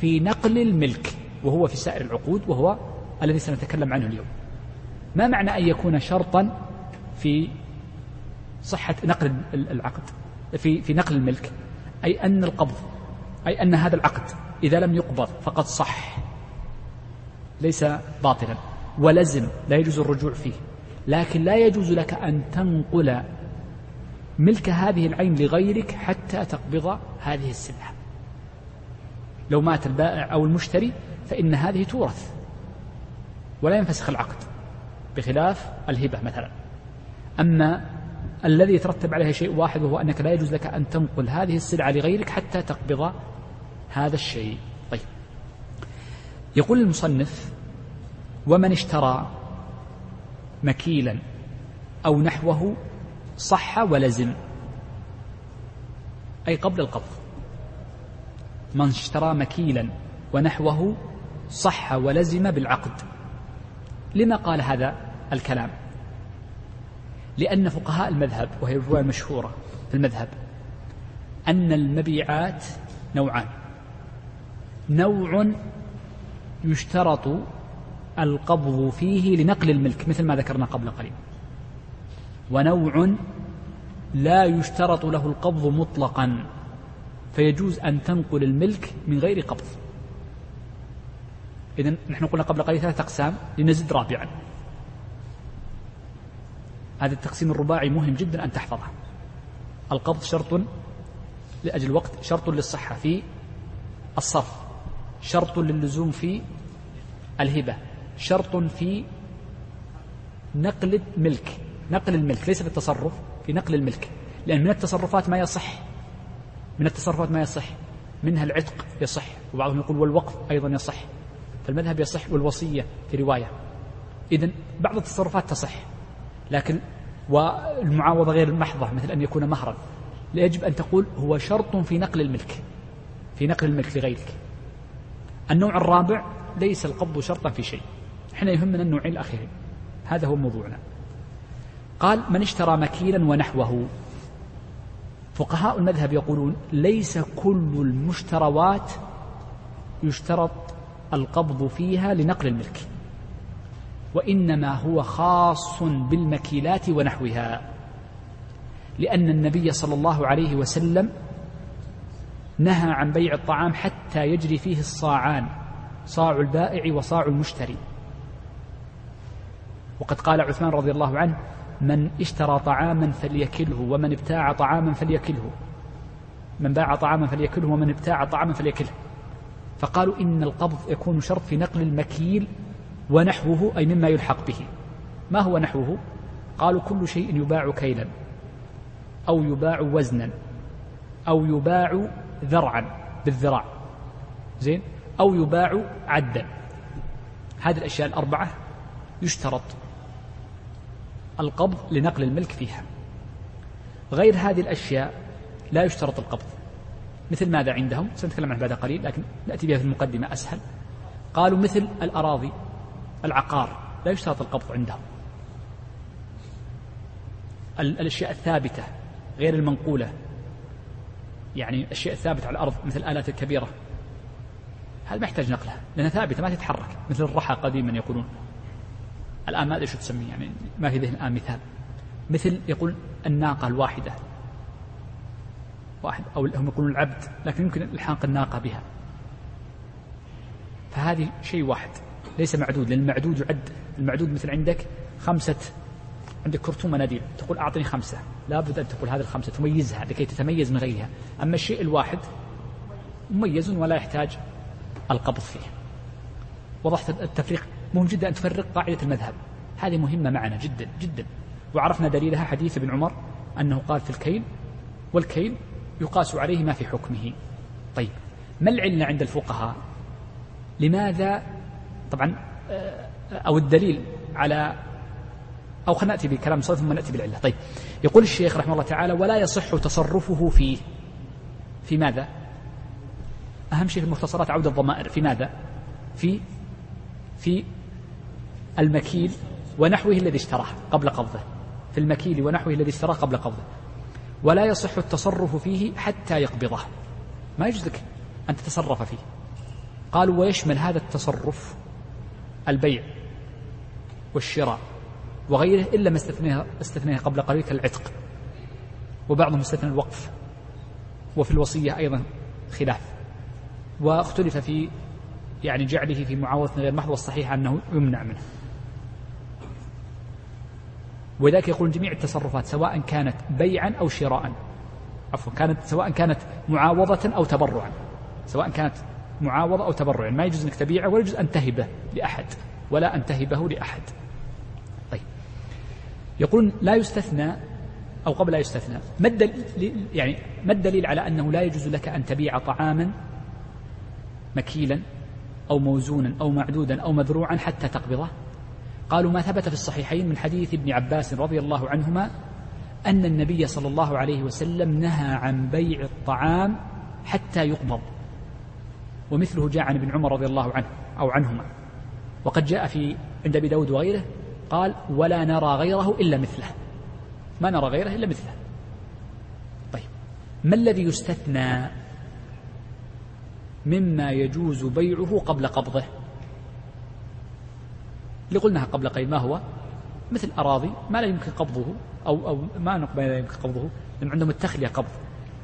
في نقل الملك وهو في سائر العقود وهو الذي سنتكلم عنه اليوم. ما معنى أن يكون شرطا في صحة نقل العقد؟ في في نقل الملك. أي أن القبض أي أن هذا العقد إذا لم يقبض فقد صح. ليس باطلا. ولزم لا يجوز الرجوع فيه. لكن لا يجوز لك أن تنقل ملك هذه العين لغيرك حتى تقبض هذه السلعة. لو مات البائع أو المشتري فإن هذه تورث. ولا ينفسخ العقد بخلاف الهبة مثلا. أما الذي يترتب عليه شيء واحد وهو أنك لا يجوز لك أن تنقل هذه السلعة لغيرك حتى تقبض هذا الشيء. طيب. يقول المصنف ومن اشترى مكيلا أو نحوه صح ولزم أي قبل القبض. من اشترى مكيلا ونحوه صح ولزم بالعقد. لما قال هذا الكلام؟ لأن فقهاء المذهب وهي الرواية المشهورة في المذهب أن المبيعات نوعان. نوع يشترط القبض فيه لنقل الملك مثل ما ذكرنا قبل قليل. ونوع لا يشترط له القبض مطلقا فيجوز أن تنقل الملك من غير قبض. إذا نحن قلنا قبل قليل ثلاثة أقسام لنزد رابعا. هذا التقسيم الرباعي مهم جدا أن تحفظه. القبض شرط لأجل الوقت شرط للصحة في الصرف. شرط للزوم في الهبة شرط في نقل الملك نقل الملك ليس في التصرف في نقل الملك لأن من التصرفات ما يصح من التصرفات ما يصح منها العتق يصح وبعضهم يقول والوقف أيضا يصح فالمذهب يصح والوصية في رواية. إذا بعض التصرفات تصح لكن والمعاوضة غير المحضة مثل أن يكون مهرا يجب أن تقول هو شرط في نقل الملك في نقل الملك لغيرك. النوع الرابع ليس القبض شرطا في شيء. إحنا يهمنا النوعين الأخيرين. هذا هو موضوعنا. قال من اشترى مكيلا ونحوه؟ فقهاء المذهب يقولون ليس كل المشتروات يشترط القبض فيها لنقل الملك وإنما هو خاص بالمكيلات ونحوها لأن النبي صلى الله عليه وسلم نهى عن بيع الطعام حتى يجري فيه الصاعان صاع البائع وصاع المشتري. وقد قال عثمان رضي الله عنه من اشترى طعاما فليكله ومن ابتاع طعاما فليكله. من باع طعاما فليكله ومن ابتاع طعاما فليكله. فقالوا إن القبض يكون شرط في نقل المكيل ونحوه أي مما يلحق به. ما هو نحوه؟ قالوا كل شيء يباع كيلا أو يباع وزنا أو يباع ذرعا بالذراع. زين؟ أو يباع عدا. هذه الأشياء الأربعة يشترط القبض لنقل الملك فيها. غير هذه الأشياء لا يشترط القبض. مثل ماذا عندهم؟ سنتكلم عنه بعد قليل لكن نأتي بها في المقدمة أسهل. قالوا مثل الأراضي العقار لا يشترط القبض عندهم. الأشياء الثابتة غير المنقولة يعني الأشياء الثابتة على الأرض مثل الآلات الكبيرة. هذا ما يحتاج نقلها لأنها ثابتة ما تتحرك مثل الرحى قديما يقولون. الآن ما أدري شو تسميه يعني ما في ذهن الآن مثال. مثل يقول الناقة الواحدة. واحد أو هم يقولون العبد لكن يمكن إلحاق الناقة بها. فهذه شيء واحد ليس معدود لأن المعدود يعد. المعدود مثل عندك خمسة عندك كرتون مناديل تقول أعطني خمسة. لابد أن تقول هذه الخمسة تميزها لكي تتميز من غيرها. أما الشيء الواحد مميز ولا يحتاج القبض فيه. وضحت التفريق مهم جدا أن تفرق قاعدة المذهب. هذه مهمة معنا جدا جدا. وعرفنا دليلها حديث ابن عمر أنه قال في الكيل والكيل يقاس عليه ما في حكمه. طيب ما العلة عند الفقهاء؟ لماذا؟ طبعا آه، أو الدليل على أو خلينا نأتي بكلام ثم نأتي بالعلة. طيب يقول الشيخ رحمه الله تعالى ولا يصح تصرفه فيه في ماذا؟ أهم شيء في المختصرات عودة الضمائر في ماذا؟ في في المكيل ونحوه الذي اشتراه قبل قبضه في المكيل ونحوه الذي اشتراه قبل قبضه. ولا يصح التصرف فيه حتى يقبضه. ما يجوز لك أن تتصرف فيه. قالوا ويشمل هذا التصرف البيع والشراء. وغيره إلا ما استثنيه, استثنيه قبل قليل كالعتق. وبعضهم استثنى الوقف. وفي الوصية أيضا خلاف. واختلف في يعني جعله في معاوضة غير محض والصحيح أنه يمنع منه. ولذلك يقول جميع التصرفات سواء كانت بيعا أو شراء. عفوا كانت سواء كانت معاوضة أو تبرعا. سواء كانت معاوضة أو تبرعا. ما يجوز أنك تبيعه ولا يجوز أن تهبه لأحد ولا أن تهبه لأحد. يقولون لا يستثنى أو قبل لا يستثنى. ما الدليل يعني ما الدليل على أنه لا يجوز لك أن تبيع طعاما مكيلا أو موزونا أو معدودا أو مذروعا حتى تقبضه؟ قالوا ما ثبت في الصحيحين من حديث ابن عباس رضي الله عنهما أن النبي صلى الله عليه وسلم نهى عن بيع الطعام حتى يقبض. ومثله جاء عن ابن عمر رضي الله عنه أو عنهما. وقد جاء في عند أبي داود وغيره قال ولا نرى غيره إلا مثله. ما نرى غيره إلا مثله. طيب ما الذي يستثنى مما يجوز بيعه قبل قبضه؟ اللي قلناها قبل قليل ما هو؟ مثل أراضي ما لا يمكن قبضه أو أو ما لا يمكن قبضه لأن عندهم التخلية قبض.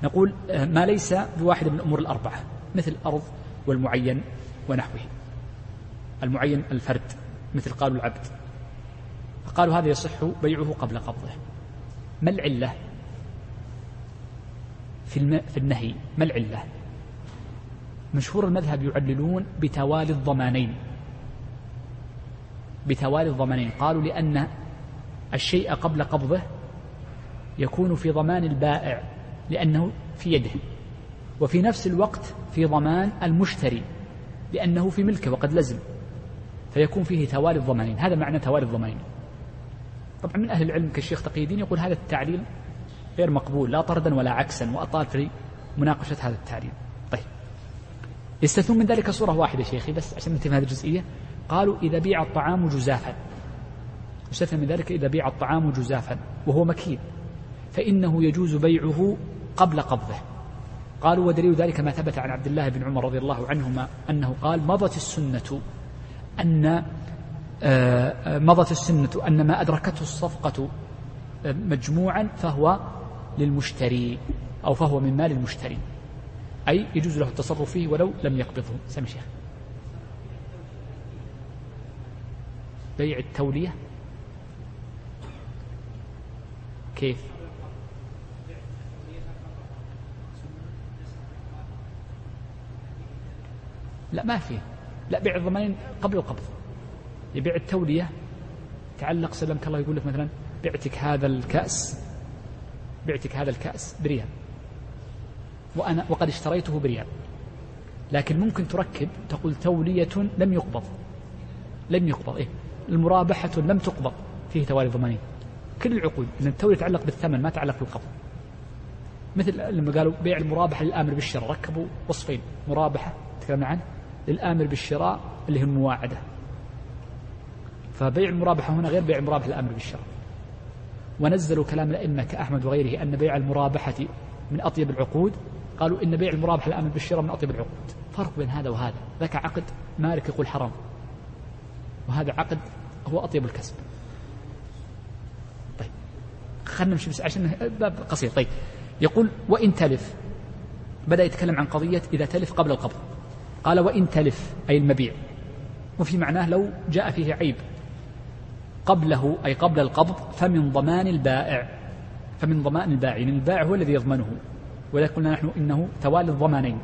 نقول آه، ما ليس بواحدة من الأمور الأربعة مثل الأرض والمعين ونحوه. المعين الفرد مثل قالوا العبد. فقالوا هذا يصح بيعه قبل قبضه. ما العلة في, الم... في النهي؟ ما العلة؟ مشهور المذهب يعللون بتوالي الضمانين. بتوالي الضمانين. قالوا لأن الشيء قبل قبضه يكون في ضمان البائع لأنه في يده. وفي نفس الوقت في ضمان المشتري لأنه في ملكه وقد لزم. فيكون فيه توالي الضمانين. هذا معنى توالي الضمانين. طبعا من أهل العلم كالشيخ تقي الدين يقول هذا التعليل غير مقبول لا طردا ولا عكسا وأطال في مناقشة هذا التعليل. طيب. يستثنون من ذلك صورة واحدة شيخي بس عشان ننتهي هذه الجزئية. قالوا إذا بيع الطعام جزافا. يستثنى من ذلك إذا بيع الطعام جزافا وهو مكيل فإنه يجوز بيعه قبل قبضه. قالوا ودليل ذلك ما ثبت عن عبد الله بن عمر رضي الله عنهما أنه قال مضت السنة أن مضت السنة أن ما أدركته الصفقة آه، مجموعا فهو للمشتري أو فهو من مال المشتري. أي يجوز له التصرف فيه ولو لم يقبضه. سمي شيخ. بيع التولية. كيف؟ لا ما في. لا بيع الضمانين قبل القبض. يبيع التولية. تعلق سلمك الله يقول لك مثلا بعتك هذا الكأس بعتك هذا الكأس بريال. وأنا وقد اشتريته بريال. لكن ممكن تركب تقول تولية لم يقبض. لم يقبض إيه. المرابحة لم تقبض. فيه توالي ضمانين. كل العقود. لأن التولية يتعلق بالثمن ما تعلق بالقبض. مثل لما قالوا بيع المرابحة للآمر بالشراء. ركبوا وصفين. مرابحة تكلمنا عنه للآمر بالشراء اللي هي المواعدة. فبيع المرابحة هنا غير بيع المرابحة للآمر بالشراء ونزلوا كلام الأئمة كأحمد وغيره أن بيع المرابحة من أطيب العقود. قالوا إن بيع المرابحة للآمر بالشراء من أطيب العقود. فرق بين هذا وهذا. ذاك عقد مالك يقول حرام. وهذا عقد هو أطيب الكسب. طيب. خلنا نمشي بس عشان باب قصير. طيب. يقول وإن تلف. بدأ يتكلم عن قضية إذا تلف قبل القبض. قال وإن تلف أي المبيع. وفي معناه لو جاء فيه عيب. قبله أي قبل القبض فمن ضمان البائع. فمن ضمان البائع يعني البائع هو الذي يضمنه. ولذلك قلنا نحن إنه توالي الضمانين.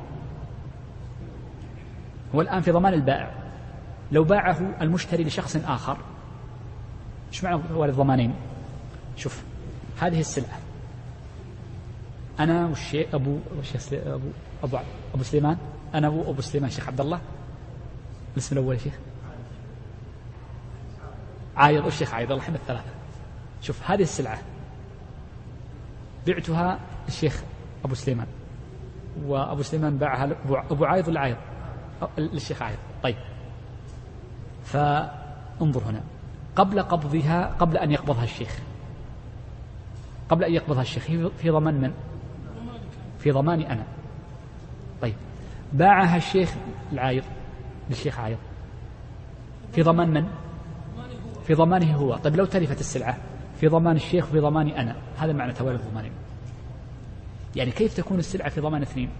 هو الآن في ضمان البائع. لو باعه المشتري لشخص آخر إيش معنى توالي الضمانين؟ شوف هذه السلعة. أنا والشيخ أبو والشيخ أبو أبو أبو سليمان. أنا أبو أبو سليمان شيخ عبد الله. الاسم الأول يا شيخ. عايض. الشيخ عايض الله يحب الثلاثة. شوف هذه السلعة بعتها للشيخ أبو سليمان. وأبو سليمان باعها أبو عايض ولا عايض؟ للشيخ عايض. طيب. فانظر هنا. قبل قبضها قبل أن يقبضها الشيخ. قبل أن يقبضها الشيخ في ضمان من؟ في ضماني أنا. طيب. باعها الشيخ العايض للشيخ عايض. في ضمان من؟ في ضمانه هو. طيب لو تلفت السلعة في ضمان الشيخ وفي ضماني أنا هذا معنى توالي الضمانين يعني كيف تكون السلعة في ضمان اثنين؟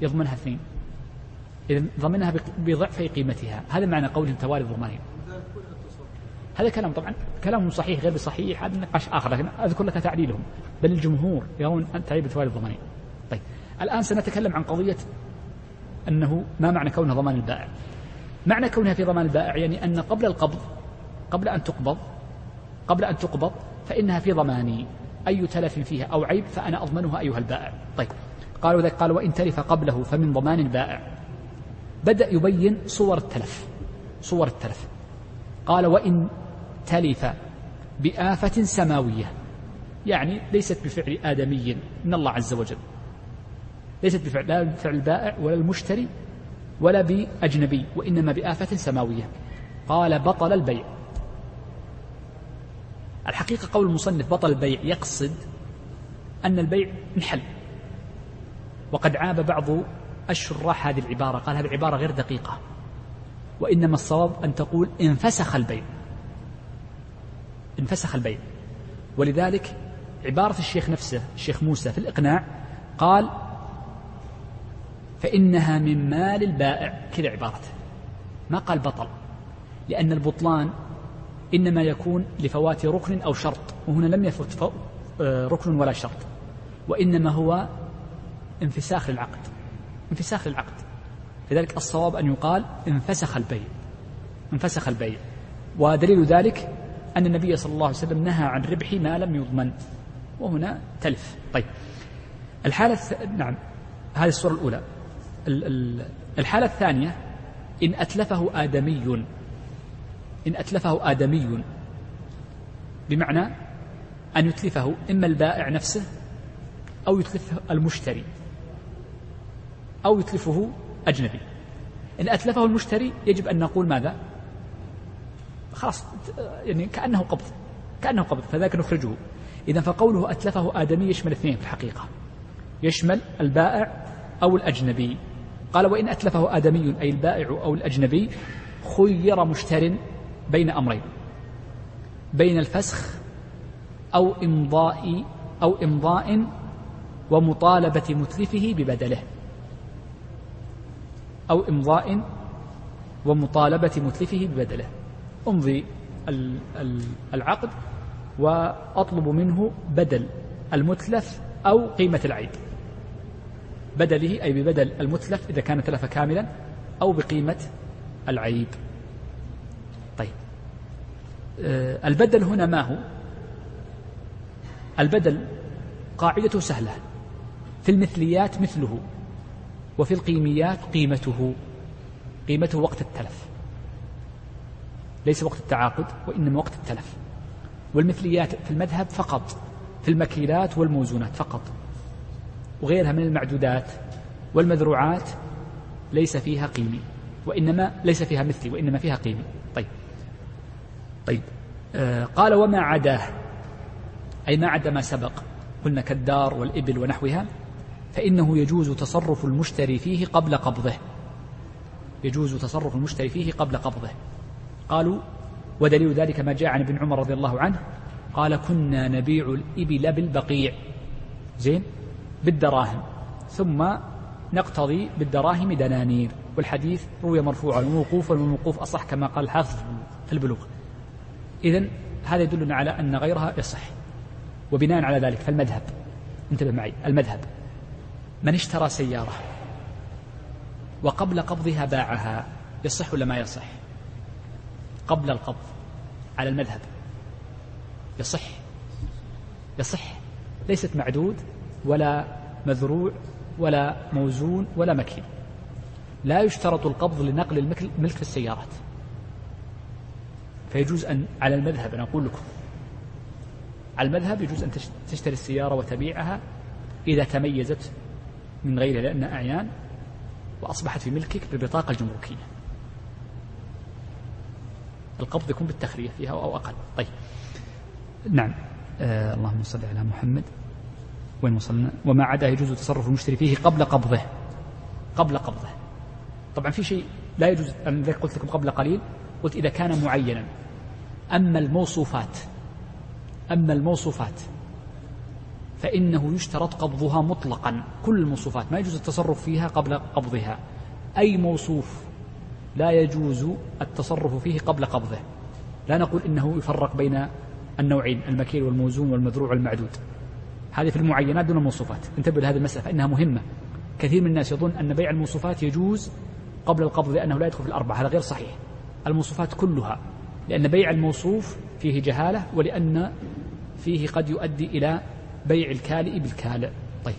يضمنها اثنين. إذا ضمنها بضعف قيمتها. هذا معنى قولهم توالي الضمانين هذا كلام طبعا كلام صحيح غير صحيح هذا نقاش آخر لكن أذكر لك تعليلهم. بل الجمهور يرون أن تعيب توالي الضمانين طيب الآن سنتكلم عن قضية أنه ما معنى كونها ضمان البائع. معنى كونها في ضمان البائع يعني أن قبل القبض قبل أن تقبض قبل أن تقبض فإنها في ضماني. أي تلف فيها أو عيب فأنا أضمنها أيها البائع. طيب قالوا ذلك قال وإن تلف قبله فمن ضمان البائع. بدأ يبين صور التلف صور التلف. قال وإن تلف بآفة سماوية يعني ليست بفعل آدمي من الله عز وجل. ليست بفعل لا بفعل البائع ولا المشتري ولا بأجنبي وإنما بآفة سماوية. قال بطل البيع. الحقيقة قول المصنف بطل البيع يقصد أن البيع انحل وقد عاب بعض الشراح هذه العبارة قال هذه عبارة غير دقيقة وإنما الصواب أن تقول انفسخ البيع انفسخ البيع ولذلك عبارة الشيخ نفسه الشيخ موسى في الإقناع قال فإنها من مال البائع كذا عبارته ما قال بطل لأن البطلان إنما يكون لفوات ركن أو شرط وهنا لم يفت آه، ركن ولا شرط وإنما هو انفساخ للعقد انفساخ للعقد. لذلك الصواب أن يقال انفسخ البيع انفسخ البيع. ودليل ذلك أن النبي صلى الله عليه وسلم نهى عن ربح ما لم يضمن وهنا تلف. طيب الحالة. نعم هذه الصورة الأولى. الحالة الثانية إن أتلفه آدمي إن أتلفه آدمي بمعنى أن يتلفه إما البائع نفسه أو يتلفه المشتري أو يتلفه أجنبي. إن أتلفه المشتري يجب أن نقول ماذا؟ خلاص يعني كأنه قبض كأنه قبض فذاك نخرجه. إذا فقوله أتلفه آدمي يشمل اثنين في الحقيقة. يشمل البائع أو الأجنبي. قال وإن أتلفه آدمي أي البائع أو الأجنبي خير مشتر بين أمرين. بين الفسخ أو إمضاء أو إمضاء ومطالبة متلفه ببدله. أو إمضاء ومطالبة متلفه ببدله. أمضي العقد وأطلب منه بدل المتلف أو قيمة العيب بدله أي ببدل المتلف إذا كان تلف كاملا أو بقيمة العيب البدل هنا ما هو؟ البدل قاعدته سهلة. في المثليات مثله وفي القيميات قيمته. قيمته وقت التلف. ليس وقت التعاقد وإنما وقت التلف. والمثليات في المذهب فقط في المكيلات والموزونات فقط. وغيرها من المعدودات والمذروعات ليس فيها قيمة وإنما ليس فيها مثلي وإنما فيها قيمة طيب. آه قال وما عداه. أي ما عدا ما سبق. قلنا كالدار والإبل ونحوها. فإنه يجوز تصرف المشتري فيه قبل قبضه. يجوز تصرف المشتري فيه قبل قبضه. قالوا ودليل ذلك ما جاء عن ابن عمر رضي الله عنه. قال كنا نبيع الإبل بالبقيع. زين؟ بالدراهم. ثم نقتضي بالدراهم دنانير. والحديث روي مرفوعا. وموقوفا والموقوف أصح كما قال الحافظ في البلوغ. إذا هذا يدلنا على أن غيرها يصح وبناء على ذلك فالمذهب انتبه معي المذهب. من اشترى سيارة وقبل قبضها باعها يصح ولا ما يصح؟ قبل القبض على المذهب. يصح؟ يصح. ليست معدود ولا مذروع ولا موزون ولا مكيل لا يشترط القبض لنقل الملك في السيارات. فيجوز أن على المذهب أنا أقول لكم. على المذهب يجوز أن تشتري السيارة وتبيعها إذا تميزت من غيرها لأنها أعيان وأصبحت في ملكك بالبطاقة الجمركية. القبض يكون بالتخرية فيها أو أقل. طيب. نعم. آه اللهم صل على محمد. وين وصلنا؟ وما عدا يجوز تصرف المشتري فيه قبل قبضه. قبل قبضه. طبعا في شيء لا يجوز أنا قلت لكم قبل قليل قلت إذا كان معينا. أما الموصوفات أما الموصوفات فإنه يشترط قبضها مطلقا كل الموصوفات ما يجوز التصرف فيها قبل قبضها. أي موصوف لا يجوز التصرف فيه قبل قبضه. لا نقول إنه يفرق بين النوعين المكيل والموزون والمذروع والمعدود. هذه في المعينات دون الموصوفات. انتبه لهذه المسألة فإنها مهمة. كثير من الناس يظن أن بيع الموصوفات يجوز قبل القبض لأنه لا يدخل في الأربعة هذا غير صحيح. الموصوفات كلها لأن بيع الموصوف فيه جهالة ولأن فيه قد يؤدي إلى بيع الكالئ بالكالئ. طيب.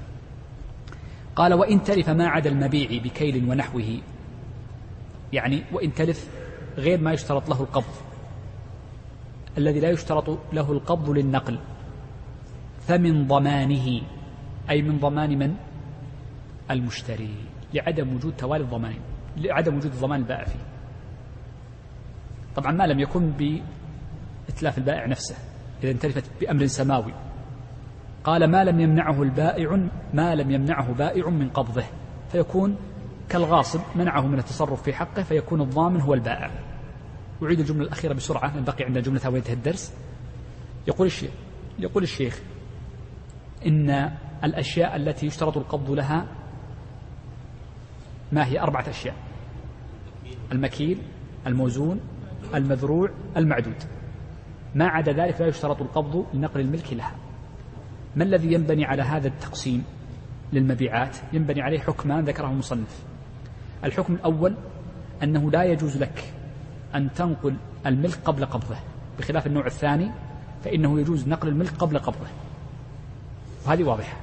قال وإن تلف ما عدا المبيع بكيل ونحوه. يعني وإن تلف غير ما يشترط له القبض. الذي لا يشترط له القبض للنقل. فمن ضمانه. أي من ضمان من؟ المشتري. لعدم وجود توالي الضمان. لعدم وجود الضمان البائع فيه. طبعا ما لم يكن بإتلاف البائع نفسه إذا انتلفت بأمر سماوي. قال ما لم يمنعه البائع ما لم يمنعه بائع من قبضه. فيكون كالغاصب منعه من التصرف في حقه فيكون الضامن هو البائع. أعيد الجملة الأخيرة بسرعة لأن بقي عندنا جملة وينتهي الدرس يقول الشيخ يقول الشيخ إن الأشياء التي يشترط القبض لها ما هي أربعة أشياء؟ المكيل الموزون المذروع المعدود. ما عدا ذلك لا يشترط القبض لنقل الملك لها. ما الذي ينبني على هذا التقسيم للمبيعات؟ ينبني عليه حكمان ذكره المصنف. الحكم الأول أنه لا يجوز لك أن تنقل الملك قبل قبضه. بخلاف النوع الثاني فإنه يجوز نقل الملك قبل قبضه. وهذه واضحة.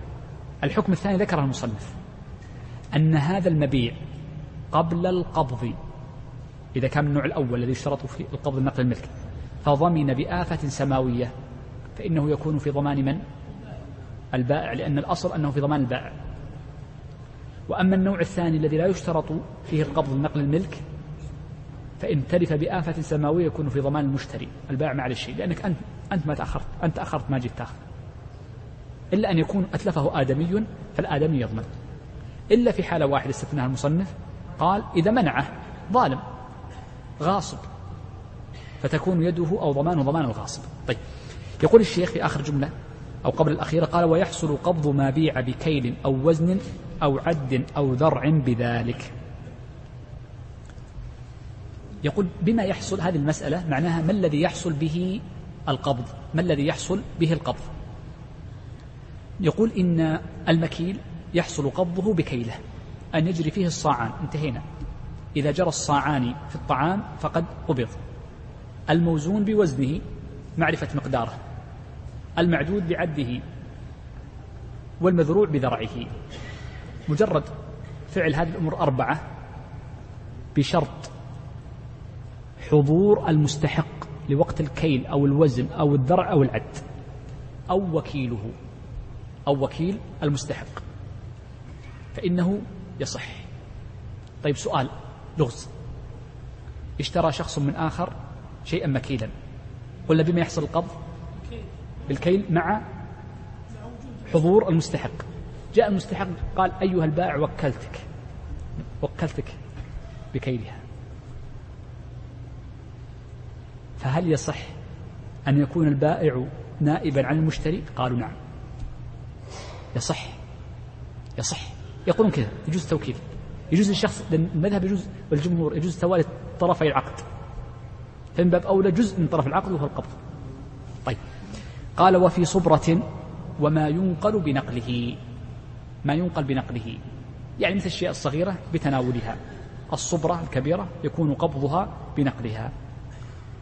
الحكم الثاني ذكره المصنف أن هذا المبيع قبل القبض إذا كان النوع الأول الذي اشترطوا في القبض نقل الملك فضمن بآفة سماوية فإنه يكون في ضمان من؟ البائع لأن الأصل أنه في ضمان البائع. وأما النوع الثاني الذي لا يشترط فيه القبض نقل الملك فإن تلف بآفة سماوية يكون في ضمان المشتري. البائع ما عليه شيء لأنك أنت أنت ما تأخرت أنت تأخرت ما جيت تأخذ إلا أن يكون أتلفه آدمي فالآدمي يضمن. إلا في حالة واحدة استثناها المصنف قال إذا منعه ظالم. غاصب. فتكون يده أو ضمانه ضمان الغاصب. طيب. يقول الشيخ في آخر جملة أو قبل الأخيرة قال ويحصل قبض ما بيع بكيل أو وزن أو عد أو ذرع بذلك. يقول بما يحصل هذه المسألة معناها ما الذي يحصل به القبض؟ ما الذي يحصل به القبض؟ يقول إن المكيل يحصل قبضه بكيله. أن يجري فيه الصاعان. انتهينا. إذا جرى الصاعان في الطعام فقد قبض. الموزون بوزنه معرفة مقداره. المعدود بعده والمذروع بذرعه. مجرد فعل هذه الأمور أربعة بشرط حضور المستحق لوقت الكيل أو الوزن أو الذرع أو العد. أو وكيله. أو وكيل المستحق. فإنه يصح. طيب سؤال. لغز. اشترى شخص من آخر شيئا مكيلا. قلنا بما يحصل القبض؟ بالكيل مع حضور المستحق. جاء المستحق قال أيها البائع وكلتك. وكلتك بكيلها. فهل يصح أن يكون البائع نائبا عن المشتري؟ قالوا نعم. يصح. يصح. يقولون كذا. يجوز التوكيل. يجوز للشخص المذهب يجوز والجمهور يجوز توالي طرفي العقد. فمن باب أولى جزء من طرف العقد وهو القبض. طيب. قال وفي صبرة وما ينقل بنقله. ما ينقل بنقله. يعني مثل الأشياء الصغيرة بتناولها. الصبرة الكبيرة يكون قبضها بنقلها.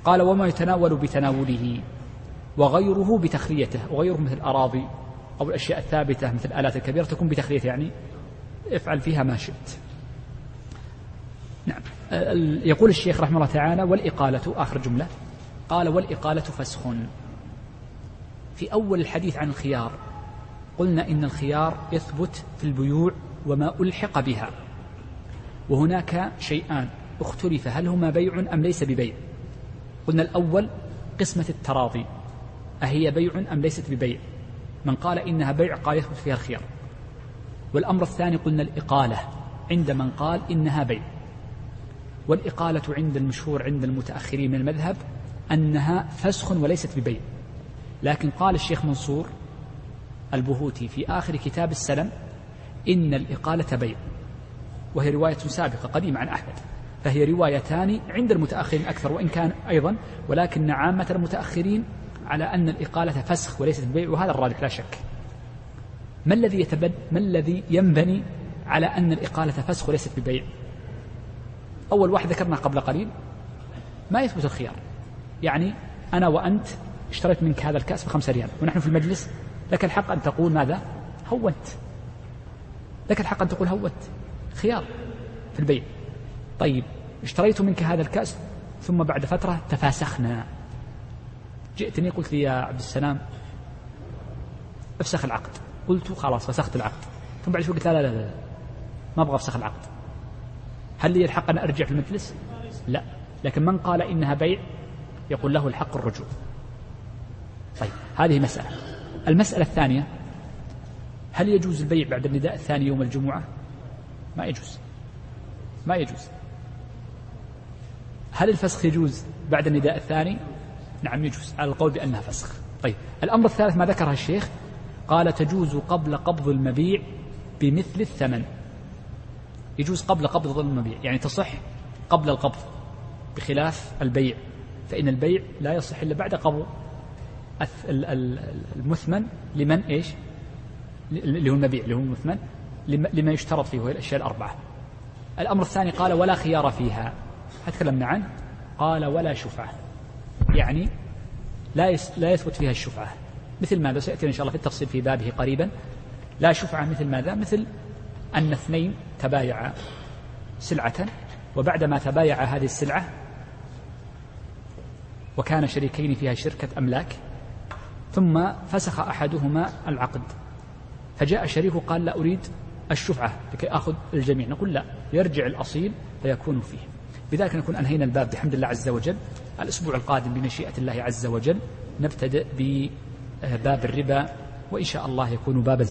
قال وما يتناول بتناوله. وغيره بتخليته. وغيره مثل الأراضي أو الأشياء الثابتة مثل الآلات الكبيرة تكون بتخليته. يعني افعل فيها ما شئت. نعم. يقول الشيخ رحمه الله تعالى والإقالة آخر جملة. قال والإقالة فسخ. في أول الحديث عن الخيار قلنا إن الخيار يثبت في البيوع وما ألحق بها. وهناك شيئان اختلف هل هما بيع أم ليس ببيع؟ قلنا الأول قسمة التراضي. أهي بيع أم ليست ببيع؟ من قال إنها بيع قال يثبت فيها الخيار. والأمر الثاني قلنا الإقالة عند من قال إنها بيع. والإقالة عند المشهور عند المتأخرين من المذهب أنها فسخ وليست ببيع. لكن قال الشيخ منصور البهوتي في آخر كتاب السلم إن الإقالة بيع وهي رواية سابقة قديمة عن أحمد فهي روايتان عند المتأخرين أكثر وإن كان أيضا ولكن عامة المتأخرين على أن الإقالة فسخ وليست بيع وهذا الراجح لا شك. ما الذي يتبد ما الذي ينبني على أن الإقالة فسخ وليست ببيع؟ أول واحد ذكرنا قبل قليل. ما يثبت الخيار. يعني أنا وأنت اشتريت منك هذا الكأس بخمسة ريال ونحن في المجلس. لك الحق أن تقول ماذا؟ هونت. لك الحق أن تقول هونت. خيار في البيع. طيب اشتريت منك هذا الكأس ثم بعد فترة تفاسخنا. جئتني قلت لي يا عبد السلام افسخ العقد. قلت خلاص فسخت العقد. ثم بعد شوي قلت لا لا لا, لا. ما أبغى أفسخ العقد. هل لي الحق أن أرجع في المجلس؟ لا. لكن من قال إنها بيع يقول له الحق الرجوع. طيب هذه مسألة. المسألة الثانية هل يجوز البيع بعد النداء الثاني يوم الجمعة؟ ما يجوز. ما يجوز. هل الفسخ يجوز بعد النداء الثاني؟ نعم يجوز على القول بأنها فسخ. طيب الأمر الثالث ما ذكره الشيخ قال تجوز قبل قبض المبيع بمثل الثمن. يجوز قبل قبض المبيع. يعني تصح قبل القبض بخلاف البيع. فإن البيع لا يصح إلا بعد قبض. المثمن لمن إيش؟ اللي هو المبيع اللي هو المثمن لما يشترط فيه وهي الأشياء الأربعة. الأمر الثاني قال ولا خيار فيها. تكلمنا عنه قال ولا شفعة. يعني لا لا يثبت فيها الشفعة. مثل ماذا؟ سيأتي إن شاء الله في التفصيل في بابه قريبا. لا شفعة مثل ماذا؟ مثل أن اثنين تبايعا سلعة وبعدما تبايع هذه السلعة وكان شريكين فيها شركة أملاك ثم فسخ أحدهما العقد. فجاء شريكه قال لا أريد الشفعة لكي أخذ الجميع. نقول لا يرجع الأصيل فيكون فيه. بذلك نكون أنهينا الباب بحمد الله عز وجل. الأسبوع القادم بمشيئة الله عز وجل نبتدئ بباب الربا وإن شاء الله يكون باب